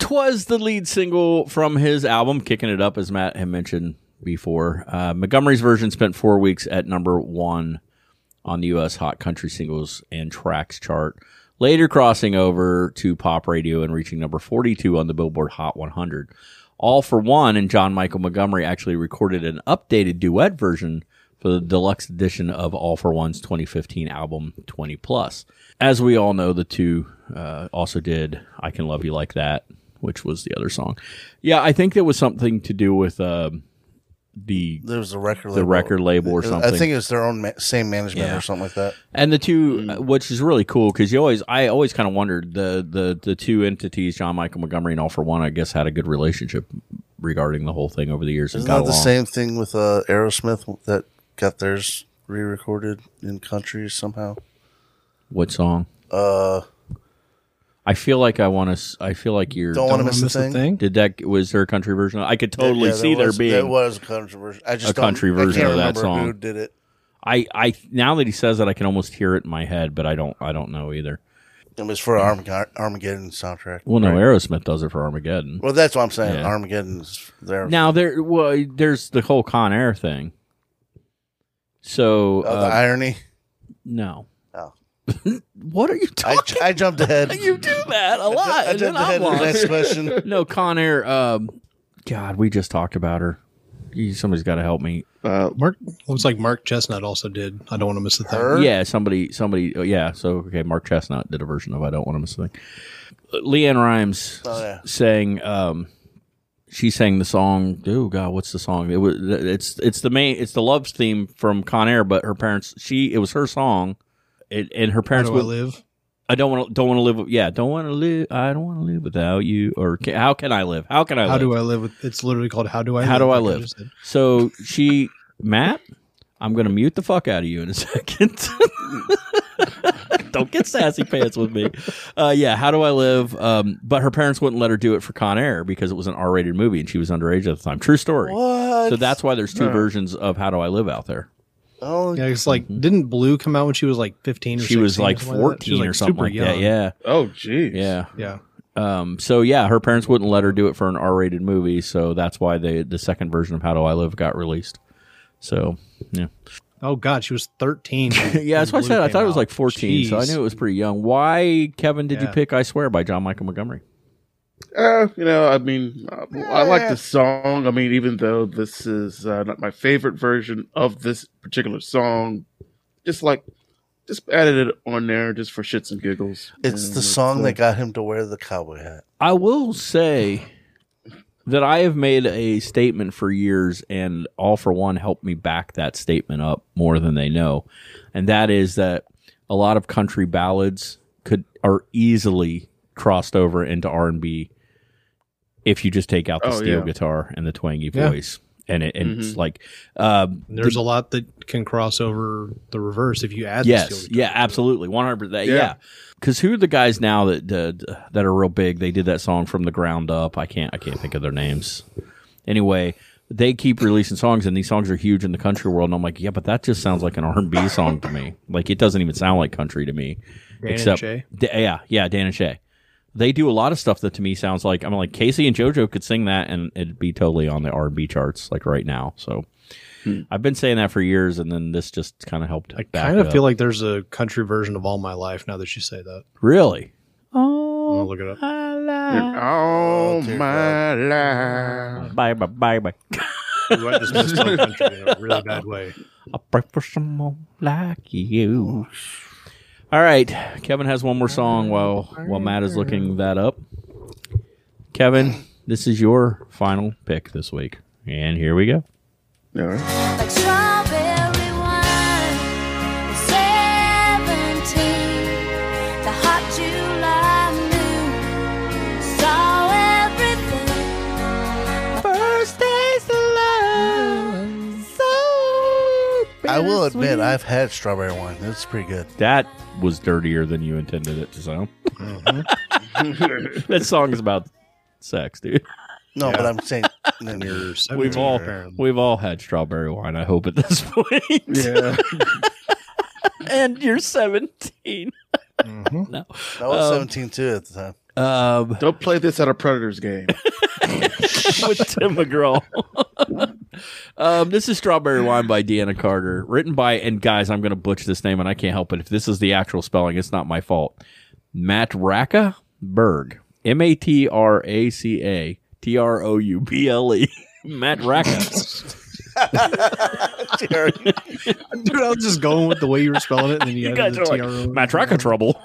Speaker 2: Twas the lead single from his album, Kicking It Up, as Matt had mentioned before. Uh, Montgomery's version spent four weeks at number one on the U.S. Hot Country Singles and Tracks chart, later crossing over to pop radio and reaching number 42 on the Billboard Hot 100. All-4-One and John Michael Montgomery actually recorded an updated duet version for the deluxe edition of All-4-One's 2015 album 20 Plus. As we all know, the two uh, also did I Can Love You Like That, which was the other song. Yeah, I think there was something to do with um the
Speaker 7: There was a record label.
Speaker 2: the record label or something.
Speaker 7: I think it was their own ma- same management
Speaker 2: Yeah.
Speaker 7: or something like that.
Speaker 2: And the two, uh, which is really cool because you always, I always kind of wondered the the the two entities, John Michael Montgomery and All-4-One, I guess had a good relationship regarding the whole thing over the years. and
Speaker 7: Isn't
Speaker 2: got
Speaker 7: that the same thing with uh, Aerosmith that got theirs re-recorded in country somehow?
Speaker 2: What song?
Speaker 7: Uh,
Speaker 2: I feel like I want to. I feel like you're.
Speaker 7: don't want to miss, a thing.
Speaker 2: Did that? Was there a country version? I could totally
Speaker 7: Yeah,
Speaker 2: see there
Speaker 7: was,
Speaker 2: being.
Speaker 7: There was a country version. I just
Speaker 2: a
Speaker 7: don't-
Speaker 2: country
Speaker 7: I can't
Speaker 2: version of that
Speaker 7: remember
Speaker 2: song.
Speaker 7: Who did it?
Speaker 2: I I now that he says that, I can almost hear it in my head, but I don't. I don't know either.
Speaker 7: It was for Armag- Armageddon soundtrack.
Speaker 2: Well, no, Aerosmith does it for Armageddon.
Speaker 7: Well, that's what I'm saying.
Speaker 2: Yeah.
Speaker 7: Armageddon's there.
Speaker 2: Now there, well, there's the whole Con Air thing. So
Speaker 7: Oh, the
Speaker 2: uh,
Speaker 7: irony.
Speaker 2: no. what are you
Speaker 7: I,
Speaker 2: talking?
Speaker 7: I jumped ahead.
Speaker 2: you do that a lot.
Speaker 7: I
Speaker 2: and then
Speaker 7: jumped ahead
Speaker 2: I'm
Speaker 7: to the next question.
Speaker 2: No, Con Air. Um, God, we just talked about her. Gee, Somebody's got to help me.
Speaker 5: Uh,
Speaker 1: Mark looks like Mark Chesnutt also did. I don't want to miss the thing.
Speaker 7: Her?
Speaker 2: Yeah, somebody, somebody. oh, yeah, so okay, Mark Chesnutt did a version of "I Don't Want to Miss a Thing." Uh, LeAnn Rimes
Speaker 7: Oh, yeah.
Speaker 2: sang. Um, she sang the song. Oh God, what's the song? It was. It's it's the main. It's the love theme from Con Air. But her parents. She. It was her song. It, and her
Speaker 1: How
Speaker 2: parents
Speaker 1: do I
Speaker 2: would,
Speaker 1: live?
Speaker 2: I don't want to. Don't want to live. with- Yeah, don't want to live. I don't want to live without you. Or ca- how can I live? How can I
Speaker 1: How
Speaker 2: live?
Speaker 1: do I live? With, it's literally called "How Do I
Speaker 2: How
Speaker 1: Live?"
Speaker 2: do I live?
Speaker 1: said.
Speaker 2: So she, Matt, I'm going to mute the fuck out of you in a second. Don't get sassy pants with me. Uh, yeah, how do I live? Um, but her parents wouldn't let her do it for Con Air because it was an R-rated movie and she was underage at the time. True story.
Speaker 7: What?
Speaker 2: So that's why there's two
Speaker 5: Huh.
Speaker 2: versions of How Do I Live out there.
Speaker 7: Oh,
Speaker 1: Yeah, it's like didn't Blue come out when she was like fifteen? or
Speaker 2: She was
Speaker 1: 16
Speaker 2: like
Speaker 1: something like that?
Speaker 2: 14
Speaker 1: She was,
Speaker 2: or something
Speaker 1: super
Speaker 2: like that. Yeah,
Speaker 5: oh, geez.
Speaker 2: yeah.
Speaker 1: yeah.
Speaker 2: Um, so yeah, her parents wouldn't let her do it for an R-rated movie, so that's why they the second version of How Do I Live got released. So yeah.
Speaker 1: Oh God, she was thirteen.
Speaker 2: yeah, that's what I said. I thought it was like 14, so I knew it was pretty young. Why, Kevin, did you pick I Swear by John Michael Montgomery?
Speaker 5: Uh, you know, I mean, uh, I like the song. I mean, even though this is uh, not my favorite version of this particular song, just like, just added it on there just for shits and giggles.
Speaker 7: it's
Speaker 5: And
Speaker 7: the song
Speaker 5: uh,
Speaker 7: that got him to wear the cowboy hat.
Speaker 2: I will say that I have made a statement for years, and All-4-One helped me back that statement up more than they know. And that is that a lot of country ballads could are easily crossed over into R and B if you just take out the
Speaker 5: Oh,
Speaker 2: steel
Speaker 5: yeah.
Speaker 2: guitar and the twangy
Speaker 1: Yeah.
Speaker 2: voice. and it, and it's like um,
Speaker 1: There's a lot that can cross over the reverse if you add. the
Speaker 2: yes,
Speaker 1: steel
Speaker 2: yeah, absolutely, one hundred percent, yeah.
Speaker 5: Yeah.
Speaker 2: Because who are the guys now that did, that are real big? They did that song from the ground up. I can't I can't think of their names. Anyway, they keep releasing songs, and these songs are huge in the country world. And I'm like, yeah, but that just sounds like an R&B song to me. Like it doesn't even sound like country to me.
Speaker 1: Dan and Shay?
Speaker 2: D- yeah, yeah, Dan and Shay. They do a lot of stuff that to me sounds like I'm like K-Ci and JoJo could sing that, and it'd be totally on the R&B charts like right now. So. I've been saying that for years, and then this just kind of helped.
Speaker 1: I kind of feel like there's a country version of All My Life now that you say that.
Speaker 2: really. Oh.
Speaker 1: I'm gonna look it up.
Speaker 5: Oh my life.
Speaker 2: Bye bye bye bye.
Speaker 1: Ooh, I just missed on country in a really bad way.
Speaker 2: I'll pray for someone like you. All right, Kevin has one more song while while Matt is looking that up. Kevin, this is your final pick this week, and here we go.
Speaker 5: All right.
Speaker 7: I will admit, I've had strawberry wine. It's pretty good.
Speaker 2: That was dirtier than you intended it to mm-hmm. sound. that song is about sex, dude.
Speaker 7: No, but I'm saying
Speaker 1: And you're
Speaker 2: We've all
Speaker 1: apparently.
Speaker 2: we've all had strawberry wine. I hope at this point.
Speaker 5: Yeah.
Speaker 2: and you're 17. Mm-hmm. No.
Speaker 7: I was um, 17 too at the time.
Speaker 2: Um,
Speaker 5: Don't play this at a Predators game.
Speaker 2: with Tim McGraw. um, this is Strawberry Wine by Deana Carter, written by, and guys, I'm going to butcher this name, and I can't help it. If this is the actual spelling, it's not my fault. Matraca Berg. M A T R A C A T R O U B L E. Matt Racca.
Speaker 1: Dude, I was just going with the way you were spelling it, and then you,
Speaker 2: You
Speaker 1: added
Speaker 2: guys
Speaker 1: the
Speaker 2: are like,
Speaker 1: TRO.
Speaker 2: Matt Racca trouble.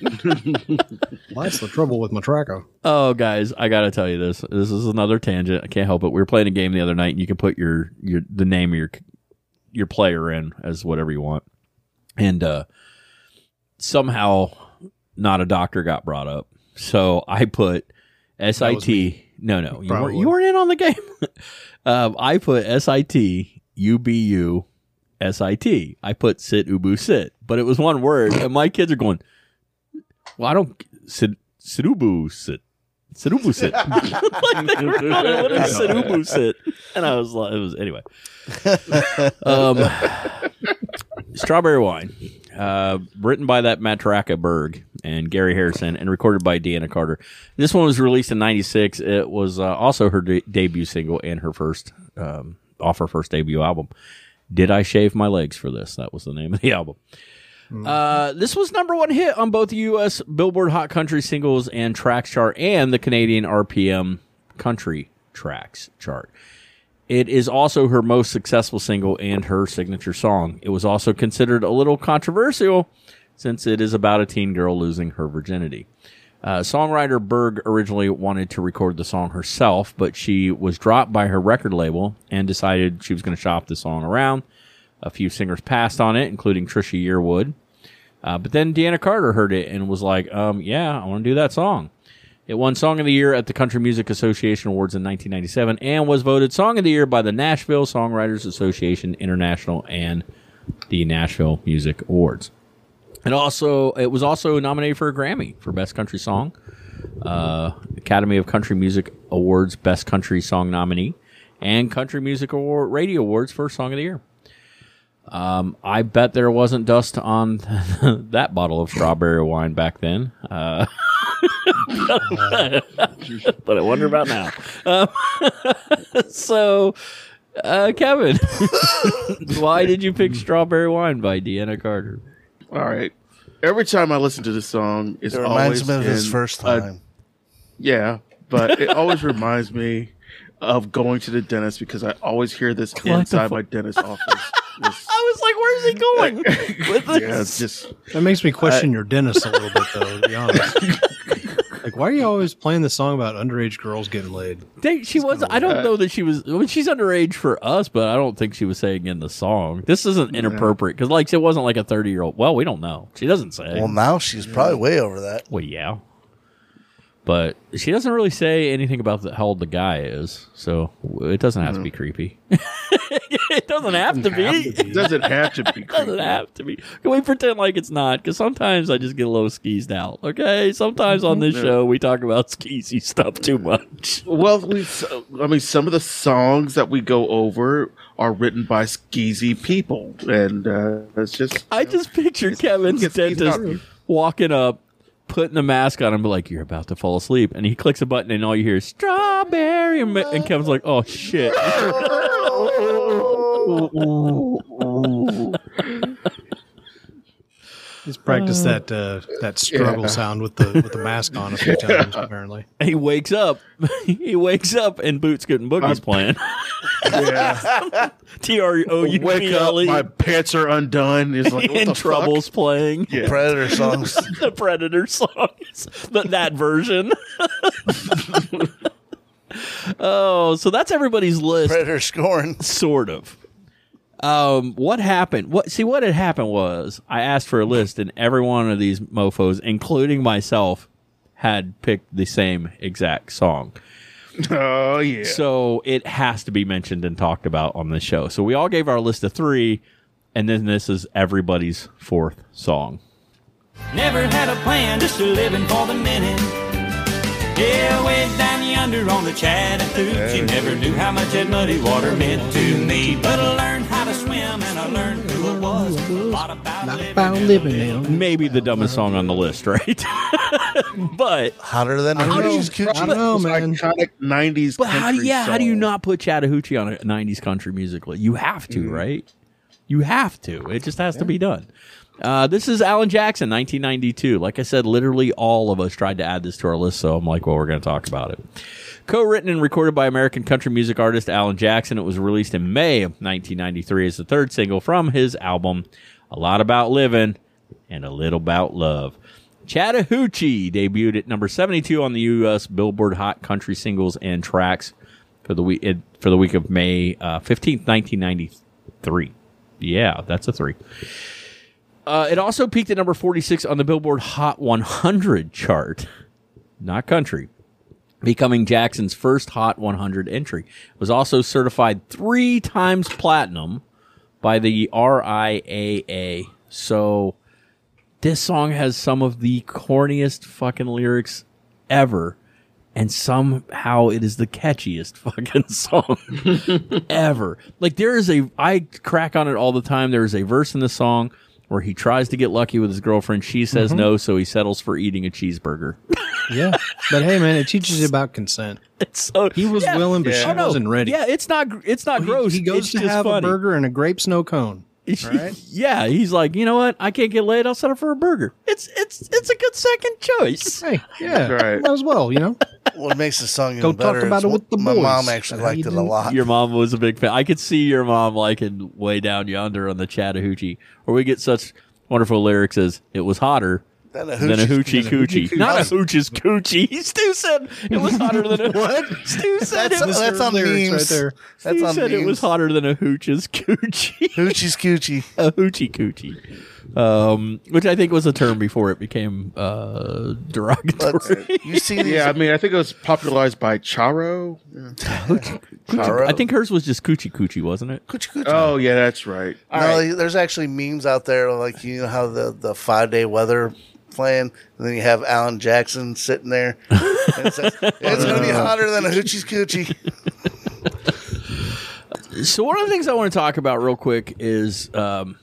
Speaker 1: That's the trouble with Matraco.
Speaker 2: Oh, guys, I gotta tell you this. This is another tangent. I can't help it. We were playing a game the other night, and you can put your your the name of your your player in as whatever you want. And uh somehow, not a doctor got brought up, so I put SIT. No, no, you weren't. You weren't in on the game. um, I put SIT UBU SIT. I put sit ubu sit, but it was one word, and my kids are going. Well, I don't sit situbu sit. Situbu sit. like they were going, what is situbu sit? And I was like, it was anyway. um, Strawberry Wine, uh, written by that Matraca Berg and Gary Harrison, and recorded by Deana Carter. This one was released in '96. It was uh, also her de- debut single and her first um, off her first debut album. Did I shave my legs for this? That was the name of the album. Uh, this was number one hit on both the U.S. Billboard Hot Country Singles and Tracks chart and the Canadian RPM Country Tracks chart. It is also her most successful single and her signature song. It was also considered a little controversial since it is about a teen girl losing her virginity. Uh, songwriter Berg originally wanted to record the song herself, but she was dropped by her record label and decided she was going to shop the song around. A few singers passed on it, including Trisha Yearwood. Uh, but then Deana Carter heard it and was like, um, yeah, I want to do that song. It won Song of the Year at the Country Music Association Awards in 1997 and was voted Song of the Year by the Nashville Songwriters Association International and the Nashville Music Awards. And also, it was also nominated for a Grammy for Best Country Song, uh, Academy of Country Music Awards Best Country Song nominee, and Country Music Award Radio Awards for Song of the Year. Um, I bet there wasn't dust on that bottle of strawberry wine back then. Uh, but I wonder about now. Um, so, uh, Kevin, why did you pick Strawberry Wine by Deana Carter?
Speaker 5: All right. Every time I listen to this song, it's
Speaker 7: It reminds
Speaker 5: always
Speaker 7: me of his
Speaker 5: in
Speaker 7: first
Speaker 5: a-
Speaker 7: time.
Speaker 5: yeah, but it always reminds me of going to the dentist because I always hear this
Speaker 2: the
Speaker 5: inside
Speaker 2: fu-
Speaker 5: my dentist office. This-
Speaker 2: I was like, where's he going with this?
Speaker 5: yeah, it's just
Speaker 1: That makes me question your dentist a little bit, though. To be honest, like, why are you always playing this song about underage girls getting laid?
Speaker 2: They, she was. I don't know that she was. I mean, she's underage for us, but I don't think she was saying in the song. This isn't inappropriate because, like, it wasn't like a thirty-year-old. Well, we don't know. She doesn't say.
Speaker 7: Well, now she's probably way over that.
Speaker 2: Well, yeah. But she doesn't really say anything about the, how old the guy is, so it doesn't have to be creepy. it doesn't have to be.
Speaker 5: It doesn't have to be.
Speaker 2: It doesn't have to be. Can we pretend like it's not? Because sometimes I just get a little skeezed out. Okay, sometimes on this show we talk about skeezy stuff too much.
Speaker 5: Well, we. I mean, some of the songs that we go over are written by skeezy people, and uh, it's just.
Speaker 2: I just pictured Kevin's dentist walking up, putting the mask on, and be like, "You're about to fall asleep," and he clicks a button, and all you hear is "strawberry," and and Kevin's like, "Oh shit."
Speaker 1: He's practiced that uh, that struggle
Speaker 5: Yeah.
Speaker 1: sound with the with the mask on a few times apparently.
Speaker 2: he wakes up. he wakes up, and Boot Scootin' Boogie's playing.
Speaker 5: Yeah.
Speaker 2: T R O U
Speaker 5: Wake up,
Speaker 2: L
Speaker 5: my pants are undone. It's like what
Speaker 2: And
Speaker 5: the
Speaker 2: Trouble's playing
Speaker 5: Yeah.
Speaker 7: Predator songs.
Speaker 2: the Predator songs, but that version. oh, so that's everybody's list.
Speaker 7: Predator scoring.
Speaker 2: sort of. Um, what happened? What see what had happened was I asked for a list, and every one of these mofo's, including myself, had picked the same exact song.
Speaker 5: Oh yeah.
Speaker 2: So it has to be mentioned and talked about on this show. So we all gave our list of three, and then this is everybody's fourth song.
Speaker 8: Never had a plan, just a living for the minute. Yeah, way down yonder on the Chattahoochee. Never knew how much that muddy water meant to me. But I learned how to swim and I learned who I was. A lot about living.
Speaker 1: About living now.
Speaker 2: Maybe the dumbest song on the list, right? but
Speaker 7: Hotter than a
Speaker 1: I don't
Speaker 7: Hoochie's
Speaker 1: know. I
Speaker 7: Coochie.
Speaker 1: don't know,
Speaker 5: It's
Speaker 1: man.
Speaker 5: iconic '90s.
Speaker 2: But how do
Speaker 5: country
Speaker 2: yeah? How do you
Speaker 5: song.
Speaker 2: not put Chattahoochee on a '90s country musical? You have to, mm. right? You have to. It just has to be done. Uh, this is Alan Jackson, 1992. Like I said, literally all of us tried to add this to our list, so I'm like, well, we're going to talk about it. Co-written and recorded by American country music artist Alan Jackson, it was released in May of 1993 as the third single from his album "A Lot About Living and a Little About Love." Chattahoochee debuted at number 72 on the U.S. Billboard Hot Country Singles and Tracks for the week for the week of May uh, 15th, 1993. Yeah, that's a three. Uh, it also peaked at number 46 on the Billboard Hot 100 chart, not country, becoming Jackson's first Hot 100 entry. It was also certified three times platinum by the RIAA. So this song has some of the corniest fucking lyrics ever. And somehow it is the catchiest fucking song ever. Like there is a, I crack on it all the time. There is a verse in the song where he tries to get lucky with his girlfriend. She says mm-hmm. no, so he settles for eating a cheeseburger.
Speaker 1: Yeah, but hey, man, it teaches you about consent.
Speaker 2: It's so
Speaker 1: He was
Speaker 2: yeah.
Speaker 1: willing, but
Speaker 5: Yeah.
Speaker 1: she
Speaker 2: Oh, no.
Speaker 1: wasn't ready.
Speaker 2: Yeah, it's not. It's not
Speaker 1: He-
Speaker 2: gross.
Speaker 1: He, goes
Speaker 2: it's
Speaker 1: to have
Speaker 2: funny.
Speaker 1: a burger and a grape snow cone. right?
Speaker 2: Yeah, he's like, you know what? I can't get laid. I'll settle for a burger. It's it's it's a good second choice.
Speaker 1: Hey, yeah,
Speaker 5: Right.
Speaker 1: might as well, you know.
Speaker 7: What makes the song even
Speaker 1: Go talk about
Speaker 7: is
Speaker 1: it with the
Speaker 7: my
Speaker 1: boys.
Speaker 7: mom actually
Speaker 1: How
Speaker 7: liked it a lot.
Speaker 2: Your mom was a big fan. I could see your mom liking way down yonder on the Chattahoochee, where we get such wonderful lyrics as "It was hotter
Speaker 7: Then a
Speaker 2: than a
Speaker 7: hoochie-
Speaker 2: hoochie coochie," not a hoochie's coochie. Stu said it was hotter than a what? Stu said
Speaker 7: That's,
Speaker 2: it was.
Speaker 7: that's on memes.
Speaker 1: right there.
Speaker 7: That's
Speaker 2: Stu
Speaker 7: on
Speaker 2: said
Speaker 7: memes.
Speaker 2: it was hotter than a hoochie's coochie.
Speaker 7: Hoochie's Coochie.
Speaker 2: a hoochie coochie, um, which I think was a term before it became uh, derogatory.
Speaker 7: But you see these
Speaker 5: Yeah, I mean, I think it was popularized by Charo.
Speaker 7: Charo.
Speaker 2: I think hers was just coochie coochie, wasn't it?
Speaker 7: Coochie Coochie.
Speaker 5: Oh yeah, that's right.
Speaker 7: no, there's actually memes out there like you know how the the five day weather playing, and then you have Alan Jackson sitting there. And it says, it's gonna be hotter than a hoochie's coochie.
Speaker 2: So one of the things I want to talk about real quick is, um,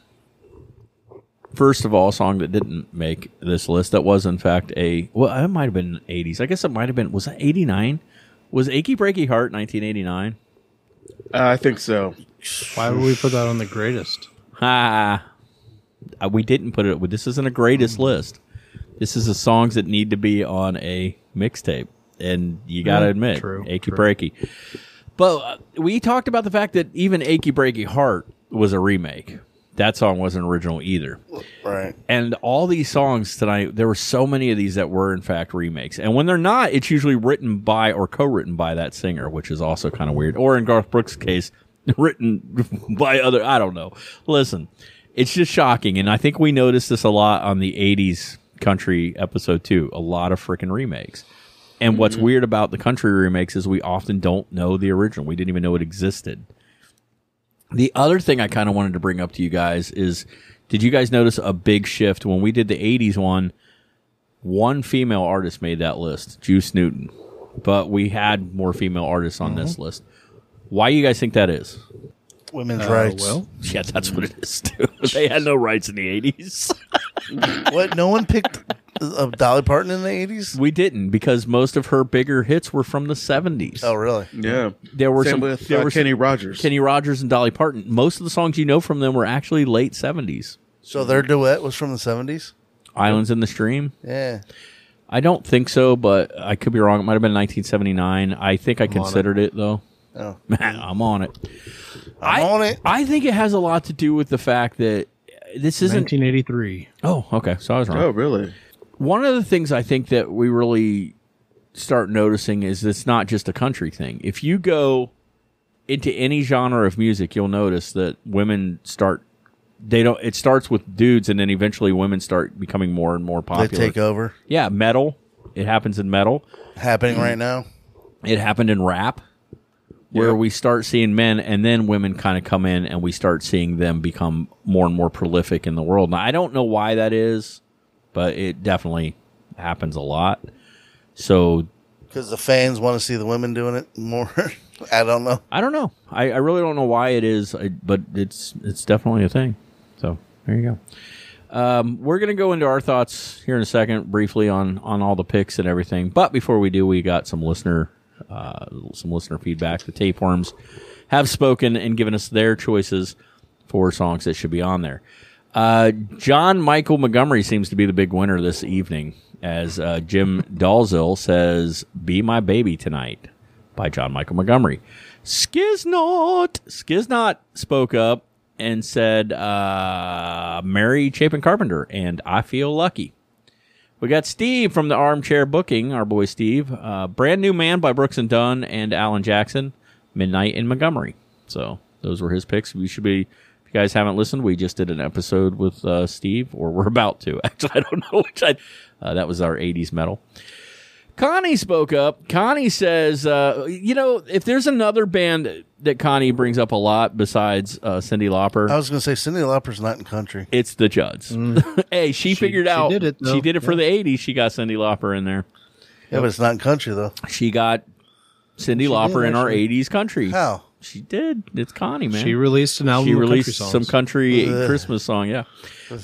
Speaker 2: first of all, a song that didn't make this list. That was in fact a well, it might have been '80s. I guess it might have been. Was that '89? Was "Achy Breaky Heart" 1989?
Speaker 5: Uh, I think so.
Speaker 1: Why would we put that on the greatest?
Speaker 2: Ah, uh, we didn't put it. This isn't a greatest list. This is the songs that need to be on a mixtape, and you got to
Speaker 1: Yeah,
Speaker 2: admit,
Speaker 1: true,
Speaker 2: achy
Speaker 1: true.
Speaker 2: breaky. But uh, we talked about the fact that even "Achy Breaky Heart" was a remake. That song wasn't original either.
Speaker 7: Right.
Speaker 2: And all these songs tonight, there were so many of these that were in fact remakes. And when they're not, it's usually written by or co-written by that singer, which is also kind of weird. Or in Garth Brooks' case, written by other. I don't know. Listen, it's just shocking, and I think we noticed this a lot on the '80s country episode two, A lot of freaking remakes. And what's weird about the country remakes is we often don't know the original. We didn't even know it existed. The other thing I kind of wanted to bring up to you guys is did you guys notice a big shift when we did the 80s one? One female artist made that list, Juice Newton. But we had more female artists on this list. Why do you guys think that is?
Speaker 7: Women's
Speaker 1: Uh,
Speaker 7: rights.
Speaker 1: well,
Speaker 2: Yeah, that's what it is too. they had no rights in the 80s.
Speaker 7: what? No one picked uh, Dolly Parton in the eighties.
Speaker 2: We didn't because most of her bigger hits were from the 70s.
Speaker 7: Oh, really?
Speaker 5: Yeah.
Speaker 2: there were
Speaker 5: Same
Speaker 2: some
Speaker 5: with
Speaker 2: there
Speaker 5: uh,
Speaker 2: were
Speaker 5: Kenny
Speaker 2: some,
Speaker 5: Rogers.
Speaker 2: Kenny Rogers and Dolly Parton. Most of the songs you know from them were actually late 70s.
Speaker 7: So their duet was from the seventies.
Speaker 2: Islands in the Stream.
Speaker 7: Yeah.
Speaker 2: I don't think so, but I could be wrong. It might have been 1979. I think I considered it. though.
Speaker 7: Oh.
Speaker 2: Man, I'm on it.
Speaker 7: I'm
Speaker 2: I,
Speaker 7: on it.
Speaker 2: I think it has a lot to do with the fact that this isn't.
Speaker 1: 1983.
Speaker 2: Oh, okay. So I was wrong.
Speaker 5: Oh, really?
Speaker 2: One of the things I think that we really start noticing is it's not just a country thing. If you go into any genre of music, you'll notice that women start. They don't. It starts with dudes, and then eventually women start becoming more and more
Speaker 7: They
Speaker 2: popular.
Speaker 7: take over.
Speaker 2: Yeah, metal. It happens in metal.
Speaker 7: Happening right now.
Speaker 2: It happened in rap, where
Speaker 5: Yep.
Speaker 2: we start seeing men, and then women kind of come in, and we start seeing them become more and more prolific in the world. Now, I don't know why that is, but it definitely happens a lot. So
Speaker 7: Because the fans want to see the women doing it more. I don't know.
Speaker 2: I don't know. I, I really don't know why it is, I, but it's it's definitely a thing. So there you go. Um, we're gonna go into our thoughts here in a second, briefly on on all the picks and everything. But before we do, we got some listener uh, some listener feedback. The tapeworms have spoken and given us their choices for songs that should be on there. Uh, John Michael Montgomery seems to be the big winner this evening, as uh, Jim Dalzill says, "Be My Baby Tonight." by John Michael Montgomery. Skiznot Skiznot spoke up and said, uh, "Mary Chapin Carpenter," and I feel lucky. We got Steve from the Armchair Booking, our boy Steve. Uh, brand new man by Brooks and Dunn and Alan Jackson. Midnight in Montgomery. So those were his picks. We should be. If you guys haven't listened, we just did an episode with uh, Steve, or we're about to. Actually, I don't know which. I, uh, that was our '80s metal. Connie spoke up. Connie says, uh, you know, if there's another band that Connie brings up a lot besides uh, Cyndi Lauper,
Speaker 7: I was going to say Cyndi Lauper's not in country.
Speaker 2: it's the Judds. hey, she, figured
Speaker 1: she
Speaker 2: out
Speaker 1: did it, though.
Speaker 2: she did it for the 80s. She got Cyndi Lauper in there.
Speaker 7: Yeah, but it's not in country though.
Speaker 2: She got Cyndi Lauper in our 80s country.
Speaker 7: How?
Speaker 2: She did. It's Connie, man.
Speaker 1: She released an album
Speaker 2: she
Speaker 1: of country
Speaker 2: released some country Christmas song, yeah.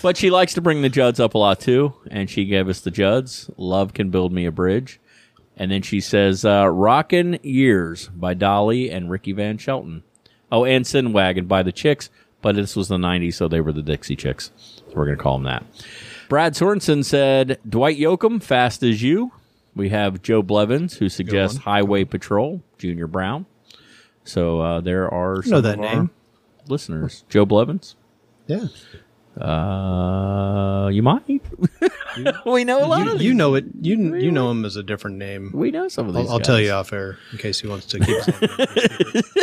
Speaker 2: But she likes to bring the Judds up a lot too, and she gave us the Judds. Love can build me a bridge, and then she says uh, "Rockin' Years" by Dolly and Ricky Van Shelton. Oh, and Sin Wagon by the Chicks, but this was the '90s, so they were the Dixie Chicks. So we're gonna call them that. Brad Sorensen said Dwight Yoakam, "Fast as You." We have Joe Blevins, who suggests Highway Patrol, Junior Brown. So uh, there are some
Speaker 1: know that name.
Speaker 2: listeners. Joe Blevins.
Speaker 1: Yeah.
Speaker 2: Uh, you might. we know a lot
Speaker 1: You,
Speaker 2: of
Speaker 1: you know it. You you know him as a different name.
Speaker 2: We know some of these.
Speaker 1: I'll, I'll tell you off air in case he wants to keep.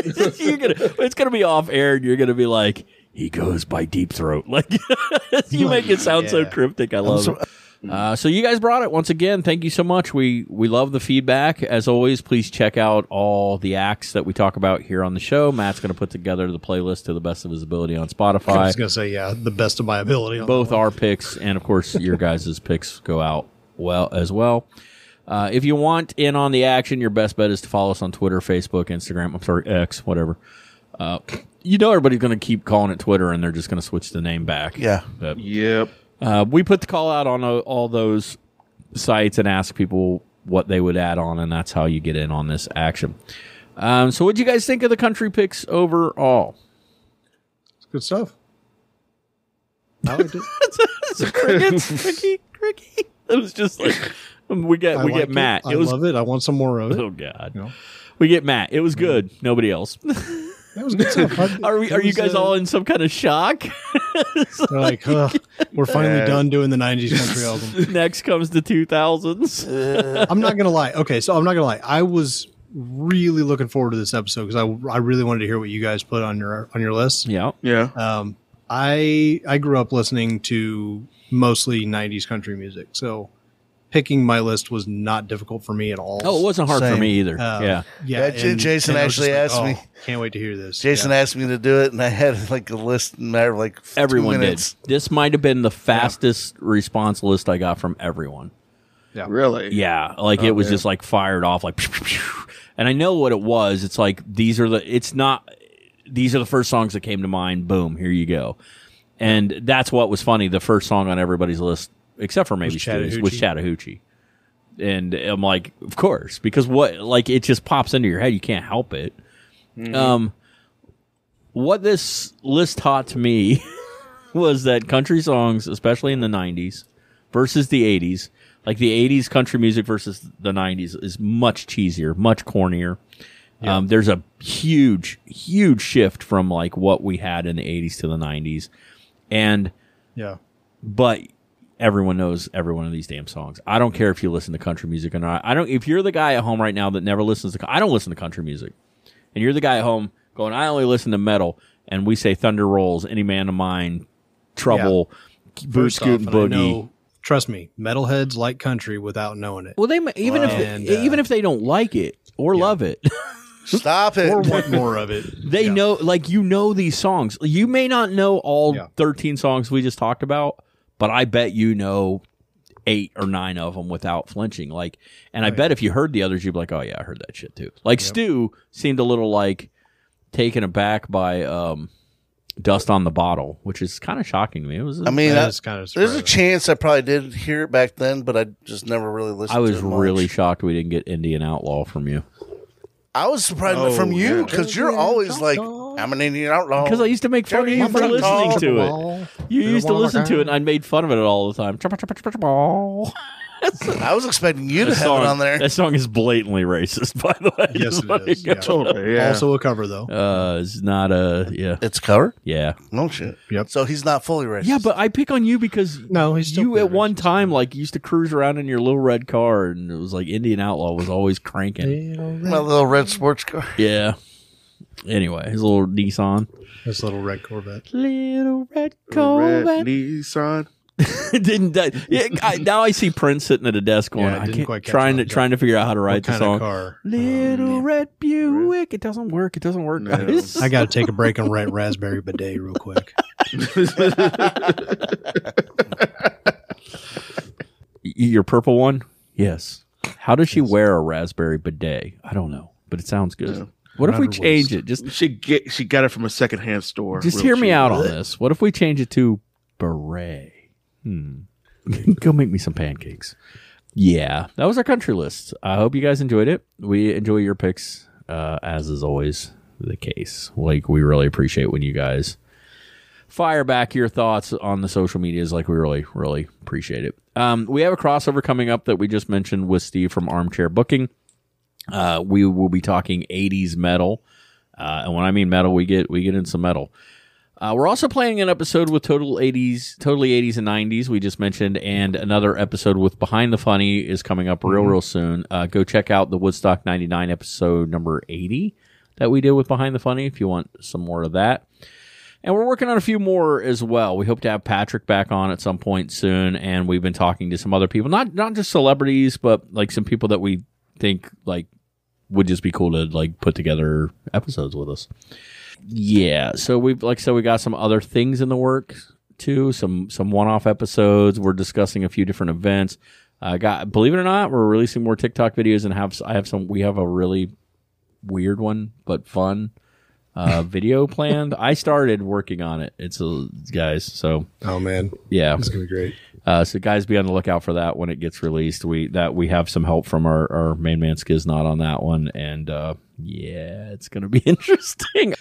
Speaker 1: his
Speaker 2: you're gonna. It's gonna be off air, and you're gonna be like, he goes by Deep Throat. Like you make it sound so cryptic. I love
Speaker 7: so-
Speaker 2: it. Uh, so you guys brought it once again. Thank you so much. We we love the feedback. As always, please check out all the acts that we talk about here on the show. Matt's going to put together the playlist to the best of his ability on Spotify.
Speaker 1: I
Speaker 2: Spotify.
Speaker 1: was gonna say yeah, the best of my ability. on
Speaker 2: both our picks and of course your guys' picks go out well as well. Uh, if you want in on the action, your best bet is to follow us on Twitter, Facebook, Instagram. I'm sorry, X, whatever. Uh, you know everybody's going to keep calling it Twitter, and they're just going to switch the name back.
Speaker 7: Yeah.
Speaker 2: But,
Speaker 5: Yep.
Speaker 2: Uh, we put the call out on uh, all those sites and ask people what they would add on, and that's how you get in on this action. Um, so, what do you guys think of the country picks overall?
Speaker 1: It's good stuff. I liked it.
Speaker 2: Crickets, Cricky, Cricky. It was just like we get
Speaker 1: I
Speaker 2: we
Speaker 1: like
Speaker 2: get Matt.
Speaker 1: I
Speaker 2: It was
Speaker 1: love it. I want some more of it.
Speaker 2: Oh God.
Speaker 1: You know?
Speaker 2: We get Matt. It was good. Nobody else.
Speaker 1: That was good stuff.
Speaker 2: Are we?
Speaker 1: it
Speaker 2: Are you guys
Speaker 1: uh,
Speaker 2: all in some kind of shock?
Speaker 1: they're like, "Ugh, we're finally done doing the '90s country album.
Speaker 2: Next comes the two thousands.
Speaker 1: I'm not gonna lie. Okay, so I'm not gonna lie. I was really looking forward to this episode because I I really wanted to hear what you guys put on your on your list.
Speaker 2: Yeah.
Speaker 5: Yeah.
Speaker 1: Um, I I grew up listening to mostly '90s country music, so picking my list was not difficult for me at all.
Speaker 2: Oh, it wasn't hard for me either.
Speaker 1: Uh,
Speaker 2: yeah.
Speaker 1: yeah.
Speaker 7: Yeah, J- Jason
Speaker 1: I was
Speaker 7: actually
Speaker 1: just
Speaker 7: asked
Speaker 1: like,
Speaker 7: me-
Speaker 1: "Oh, Can't wait to hear this.
Speaker 7: Jason
Speaker 1: Yeah.
Speaker 7: asked me to do it, and I had like a list in a matter of like two
Speaker 2: Everyone did. This might have been the fastest response list I got from everyone. Yeah.
Speaker 5: Really?
Speaker 2: Yeah, like it was just like fired off, like, and I know what it was. It's like these are the. It's not. These are the first songs that came to mind. Boom, here you go. And that's what was funny. The first song on everybody's list, except for maybe Stu's, was
Speaker 1: Chattahoochee.
Speaker 2: And I'm like, of course, because what? Like it just pops into your head. You can't help it. Um, what this list taught to me was that country songs, especially in the '90s, versus the '80s, like the '80s country music versus the '90s, is much cheesier, much cornier. Um, there's a huge, huge shift from like what we had in the '80s to the '90s, and
Speaker 1: Yeah.
Speaker 2: but everyone knows every one of these damn songs. I don't care if you listen to country music or not. I don't. If you're the guy at home right now that never listens to, I don't listen to country music, and you're the guy at home going, I only listen to metal, and we say Thunder Rolls, Any Man of Mine, Trouble, Boot
Speaker 1: First
Speaker 2: Scoot
Speaker 1: off,
Speaker 2: and
Speaker 1: and
Speaker 2: Boogie.
Speaker 1: know- trust me, metalheads like country without knowing it.
Speaker 2: Well, they might- even if
Speaker 1: And,
Speaker 2: they,
Speaker 1: uh,
Speaker 2: even if they don't like it or love it,
Speaker 7: Stop it.
Speaker 1: or want more of it.
Speaker 2: they
Speaker 1: Yeah.
Speaker 2: know like you know these songs. You may not know all
Speaker 1: Yeah.
Speaker 2: 13 songs we just talked about, but I bet you know eight or nine of them without flinching. Like, and I bet if you heard the others, you'd be like, "Oh yeah, I heard that shit too." Like Stu seemed a little like taken aback by um, "Dust on the Bottle," which is kind of shocking to me. It was.
Speaker 7: I mean,
Speaker 1: That
Speaker 7: I-
Speaker 1: kind of
Speaker 7: there's a chance I probably did hear it back then, but I just never really listened.
Speaker 2: I was
Speaker 7: to it much.
Speaker 2: really shocked we didn't get Indian Outlaw from you
Speaker 7: I was surprised
Speaker 5: Oh,
Speaker 7: from you
Speaker 5: yeah.
Speaker 7: because you're always like, I'm an Indian outlaw.
Speaker 2: because I used to make fun of you for listening to it. You used to listen to it, and I made fun of it all the time.
Speaker 7: I was expecting you to
Speaker 2: That
Speaker 7: have
Speaker 2: song,
Speaker 7: it on there.
Speaker 2: that song is blatantly racist, by the way.
Speaker 1: Yes,
Speaker 2: Just
Speaker 1: it
Speaker 2: let
Speaker 1: is.
Speaker 2: go.
Speaker 1: Yeah.
Speaker 5: Totally. Yeah.
Speaker 1: Also a cover though.
Speaker 2: Uh, it's not a yeah,
Speaker 7: It's cover?
Speaker 2: yeah,
Speaker 7: No shit.
Speaker 1: Yep.
Speaker 7: So he's not fully racist.
Speaker 2: yeah. But I pick on you because
Speaker 1: No, he's
Speaker 2: you at
Speaker 1: pretty
Speaker 2: one time like used to cruise around in your little red car, and it was like Indian Outlaw was always cranking.
Speaker 7: my little red sports car.
Speaker 2: Yeah. Anyway, his little Nissan,
Speaker 1: This little red Corvette.
Speaker 2: little red
Speaker 5: Red
Speaker 2: Corvette.
Speaker 5: Nissan.
Speaker 2: didn't that, yeah, I, now I see Prince sitting at a desk going,
Speaker 1: Yeah, I
Speaker 2: I can't,
Speaker 1: quite
Speaker 2: trying to
Speaker 1: was
Speaker 2: trying to figure out how to write
Speaker 1: What
Speaker 2: the
Speaker 1: kind
Speaker 2: song.
Speaker 1: of car?
Speaker 2: Um, little red Buick. It doesn't work. It doesn't work.
Speaker 5: No.
Speaker 2: guys.
Speaker 1: I got to take a break and write raspberry bidet real quick.
Speaker 2: Your purple one? Yes. How does she wear a raspberry bidet? I don't know, but it sounds good. What if we change it? Just
Speaker 5: She get she got it from a secondhand store.
Speaker 2: just
Speaker 5: real
Speaker 2: hear me out on this. What if we change it to beret? Hmm. Go make me some pancakes. Yeah, that was our country list. I hope you guys enjoyed it. We enjoy your picks, uh, as is always the case. Like we really appreciate when you guys fire back your thoughts on the social medias. Like we really, really appreciate it. Um, we have a crossover coming up that we just mentioned with Steve from Armchair Booking. Uh, we will be talking '80s metal, uh, and when I mean metal, we get we get into some metal. Uh, we're also playing an episode with total 80s, totally 80s and 90s. We just mentioned, and another episode with Behind the Funny is coming up real, real soon. Uh, go check out the Woodstock 99 episode number 80 that we did with Behind the Funny if you want some more of that. And we're working on a few more as well. We hope to have Patrick back on at some point soon, and we've been talking to some other people, not not just celebrities, but like some people that we think like would just be cool to like put together episodes with us. Yeah, so we've like I said, we got some other things in the works too. Some some one off episodes. We're discussing a few different events. I got believe it or not, we're releasing more TikTok videos and have I have some. We have a really weird one but fun uh, video planned. I started working on it. It's a guys. So
Speaker 1: Oh man,
Speaker 2: yeah,
Speaker 1: it's gonna be great.
Speaker 2: Uh, so guys, be on the lookout for that when it gets released. We that we have some help from our, our main man Skiznot on that one, and uh, yeah, it's gonna be interesting.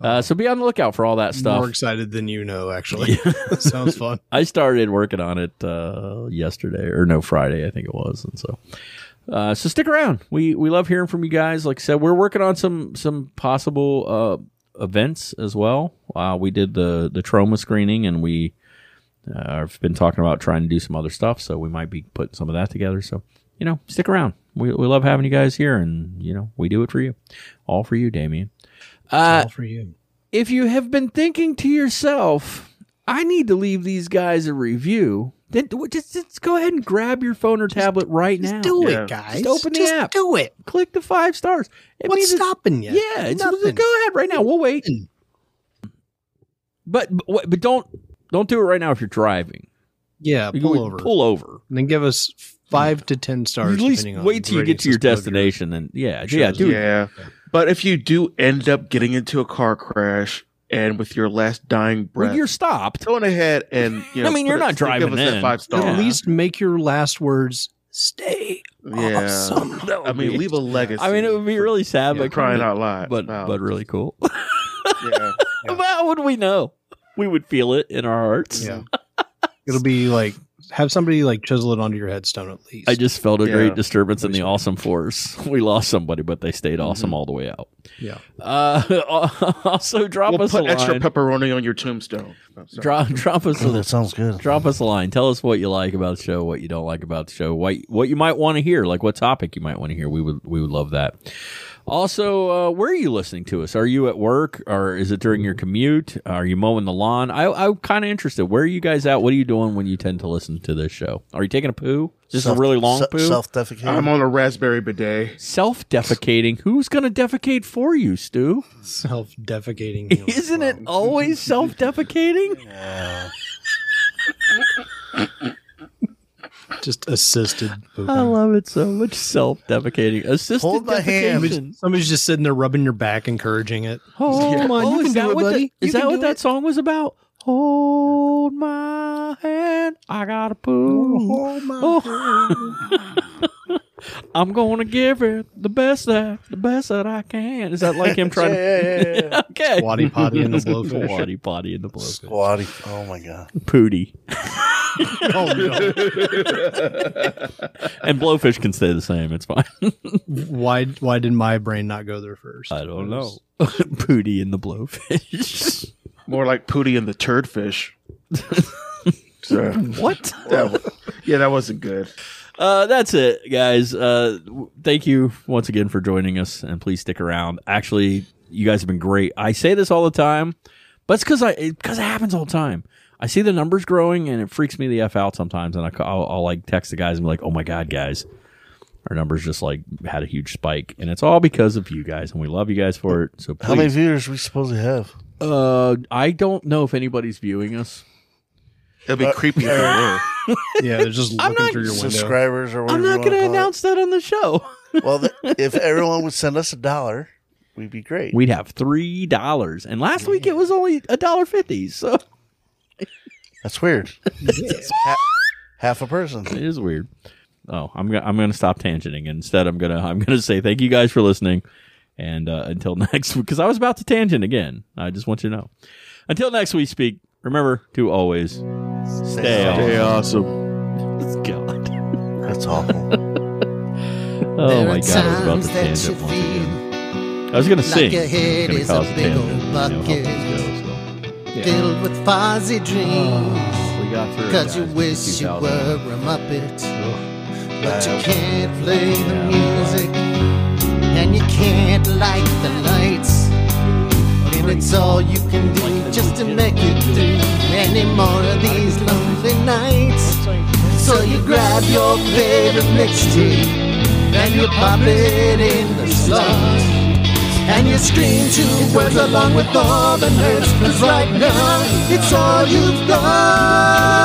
Speaker 2: Uh, so be on the lookout for all that stuff.
Speaker 1: More excited than you know. Actually, sounds fun.
Speaker 2: I started working on it uh, yesterday or no Friday, I think it was, and so uh, so stick around. We we love hearing from you guys. Like I said, we're working on some some possible uh, events as well. Uh, we did the the trauma screening, and we uh, I've been talking about trying to do some other stuff, so we might be putting some of that together. So you know, stick around. We we love having you guys here, and you know, we do it for you, all for you, Damien. Uh,
Speaker 1: All for you.
Speaker 2: if you have been thinking to yourself, I need to leave these guys a review, then just, just go ahead and grab your phone or tablet right now.
Speaker 1: Just do
Speaker 5: Yeah.
Speaker 1: it, guys.
Speaker 2: Just open the
Speaker 1: Just
Speaker 2: app.
Speaker 1: Do it.
Speaker 2: Click the five stars. It
Speaker 1: What's
Speaker 2: means
Speaker 1: stopping you?
Speaker 2: Yeah, it's,
Speaker 1: Nothing.
Speaker 2: go ahead right now. We'll wait. But but, but don't don't do it right now if you're driving.
Speaker 1: Yeah,
Speaker 2: You
Speaker 1: pull over.
Speaker 2: Pull over.
Speaker 1: And then give us five to ten stars.
Speaker 2: At least
Speaker 1: depending on
Speaker 2: wait till you get to your
Speaker 1: radius your-
Speaker 2: destination. Then yeah,
Speaker 1: Sure.
Speaker 2: yeah, dude.
Speaker 5: Yeah. But if you do end up getting into a car crash and with your last dying breath,
Speaker 2: When you're stopped,
Speaker 5: going ahead and you know,
Speaker 2: I mean, you're
Speaker 5: put it-
Speaker 2: not
Speaker 5: still
Speaker 2: driving
Speaker 5: Give us that five stars.
Speaker 2: Yeah.
Speaker 1: At least make your last words stay.
Speaker 5: Yeah.
Speaker 1: Awesome.
Speaker 5: I mean, leave a legacy.
Speaker 2: I mean, it would be really sad,
Speaker 5: for
Speaker 2: but
Speaker 5: crying out loud.
Speaker 2: but
Speaker 5: Wow.
Speaker 2: but really cool.
Speaker 5: yeah.
Speaker 2: But How would we know? We would feel it in our hearts.
Speaker 1: Yeah. It'll be like have somebody like chisel it onto your headstone at least.
Speaker 2: I just felt a
Speaker 5: Yeah.
Speaker 2: great disturbance in the awesome force. We lost somebody, but they stayed awesome all the way out.
Speaker 1: yeah.
Speaker 2: Uh, also, drop
Speaker 5: We'll
Speaker 2: us a
Speaker 5: put extra
Speaker 2: line.
Speaker 5: pepperoni on your tombstone. Oh,
Speaker 2: drop, drop us
Speaker 7: Oh,
Speaker 2: a
Speaker 7: that sounds good.
Speaker 2: drop us a line. Tell us what you like about the show, what you don't like about the show, what what you might want to hear, like what topic you might want to hear. We would we would love that. Also, uh, where are you listening to us? Are you at work, or is it during your commute? Are you mowing the lawn? I, I'm kind of interested. Where are you guys at? What are you doing when you tend to listen to this show? Are you taking a poo? Is this a really long poo?
Speaker 7: Self defecating.
Speaker 5: I'm on a raspberry bidet.
Speaker 2: Self defecating. Who's going to defecate for you, Stu?
Speaker 1: Self defecating.
Speaker 2: Isn't it always self defecating?
Speaker 1: just assisted pooping.
Speaker 2: I love it so much. Self defecating. Assisted
Speaker 7: Hold my hand.
Speaker 2: defecation.
Speaker 1: Somebody's just sitting there rubbing your back, encouraging it.
Speaker 2: Oh,
Speaker 1: Come on, you
Speaker 2: is
Speaker 1: can
Speaker 2: that
Speaker 1: do it,
Speaker 2: what the-
Speaker 1: buddy.
Speaker 2: is that what that song was about? Hold my hand. I got a poo. Oh. I'm gonna give it the best that the best that I can. Is that like him trying
Speaker 7: yeah, yeah, yeah, yeah.
Speaker 2: okay.
Speaker 1: Squatty potty and the blowfish.
Speaker 2: Squatty potty in the blowfish.
Speaker 7: Squatty. Oh my god.
Speaker 2: Pooty.
Speaker 1: Oh no!
Speaker 2: And blowfish can stay the same. It's fine.
Speaker 1: why? Why did my brain not go there first?
Speaker 2: I don't know. Pooty in the blowfish.
Speaker 5: More like Pooty and the turd fish. So,
Speaker 2: what?
Speaker 5: that yeah, that wasn't good.
Speaker 2: Uh, that's it, guys. Uh, thank you once again for joining us, and please stick around. Actually, you guys have been great. I say this all the time, but it's because I because it happens all the time. I see the numbers growing, and it freaks me the f out sometimes. And I, I'll, I'll like text the guys and be like, "Oh my god, guys, our numbers just like had a huge spike, and it's all because of you guys, and we love you guys for it." So
Speaker 7: How many viewers we supposed to have?
Speaker 2: uh, I don't know if anybody's viewing us.
Speaker 5: It'd be creepy if it were.
Speaker 1: Yeah, they're just
Speaker 2: I'm
Speaker 1: looking
Speaker 2: not
Speaker 1: through your window.
Speaker 7: Subscribers or whatever.
Speaker 2: I'm
Speaker 7: you
Speaker 2: not going to
Speaker 7: call it.
Speaker 2: announce that on the show.
Speaker 7: Well, th- if everyone would send us a dollar, we'd be great.
Speaker 2: We'd have three dollars, and last week it was only a dollar fifty. So
Speaker 7: That's weird. Ha- half a person.
Speaker 2: It is weird. Oh, I'm gonna I'm gonna stop tangenting. Instead, I'm gonna I'm gonna say thank you guys for listening, and uh, until next week, because I was about to tangent again. I just want you to know. Until next we speak. Remember to always stay
Speaker 5: Stay
Speaker 2: awesome.
Speaker 5: awesome.
Speaker 2: God.
Speaker 7: That's awful.
Speaker 2: Oh my god, I was about
Speaker 4: times
Speaker 2: to
Speaker 4: that
Speaker 2: tangent
Speaker 4: you
Speaker 2: once again. I was gonna
Speaker 4: like
Speaker 2: sing.
Speaker 4: your
Speaker 2: It's
Speaker 4: head
Speaker 2: gonna
Speaker 4: is a
Speaker 2: cause a
Speaker 4: big
Speaker 2: tangent.
Speaker 4: old
Speaker 2: You know how
Speaker 4: bucket.
Speaker 2: this goes, so.
Speaker 4: filled with fuzzy oh, dreams.
Speaker 2: We got through. it,
Speaker 4: Cause you wish you were a Muppet. But you can't play the music. And you can't light the lights. And it's all you can do just to make it through any more of these lonely nights. So you grab your favorite mixtape and you pop it in the slot. And you scream two words along with all the nerds Cause right now it's all you've got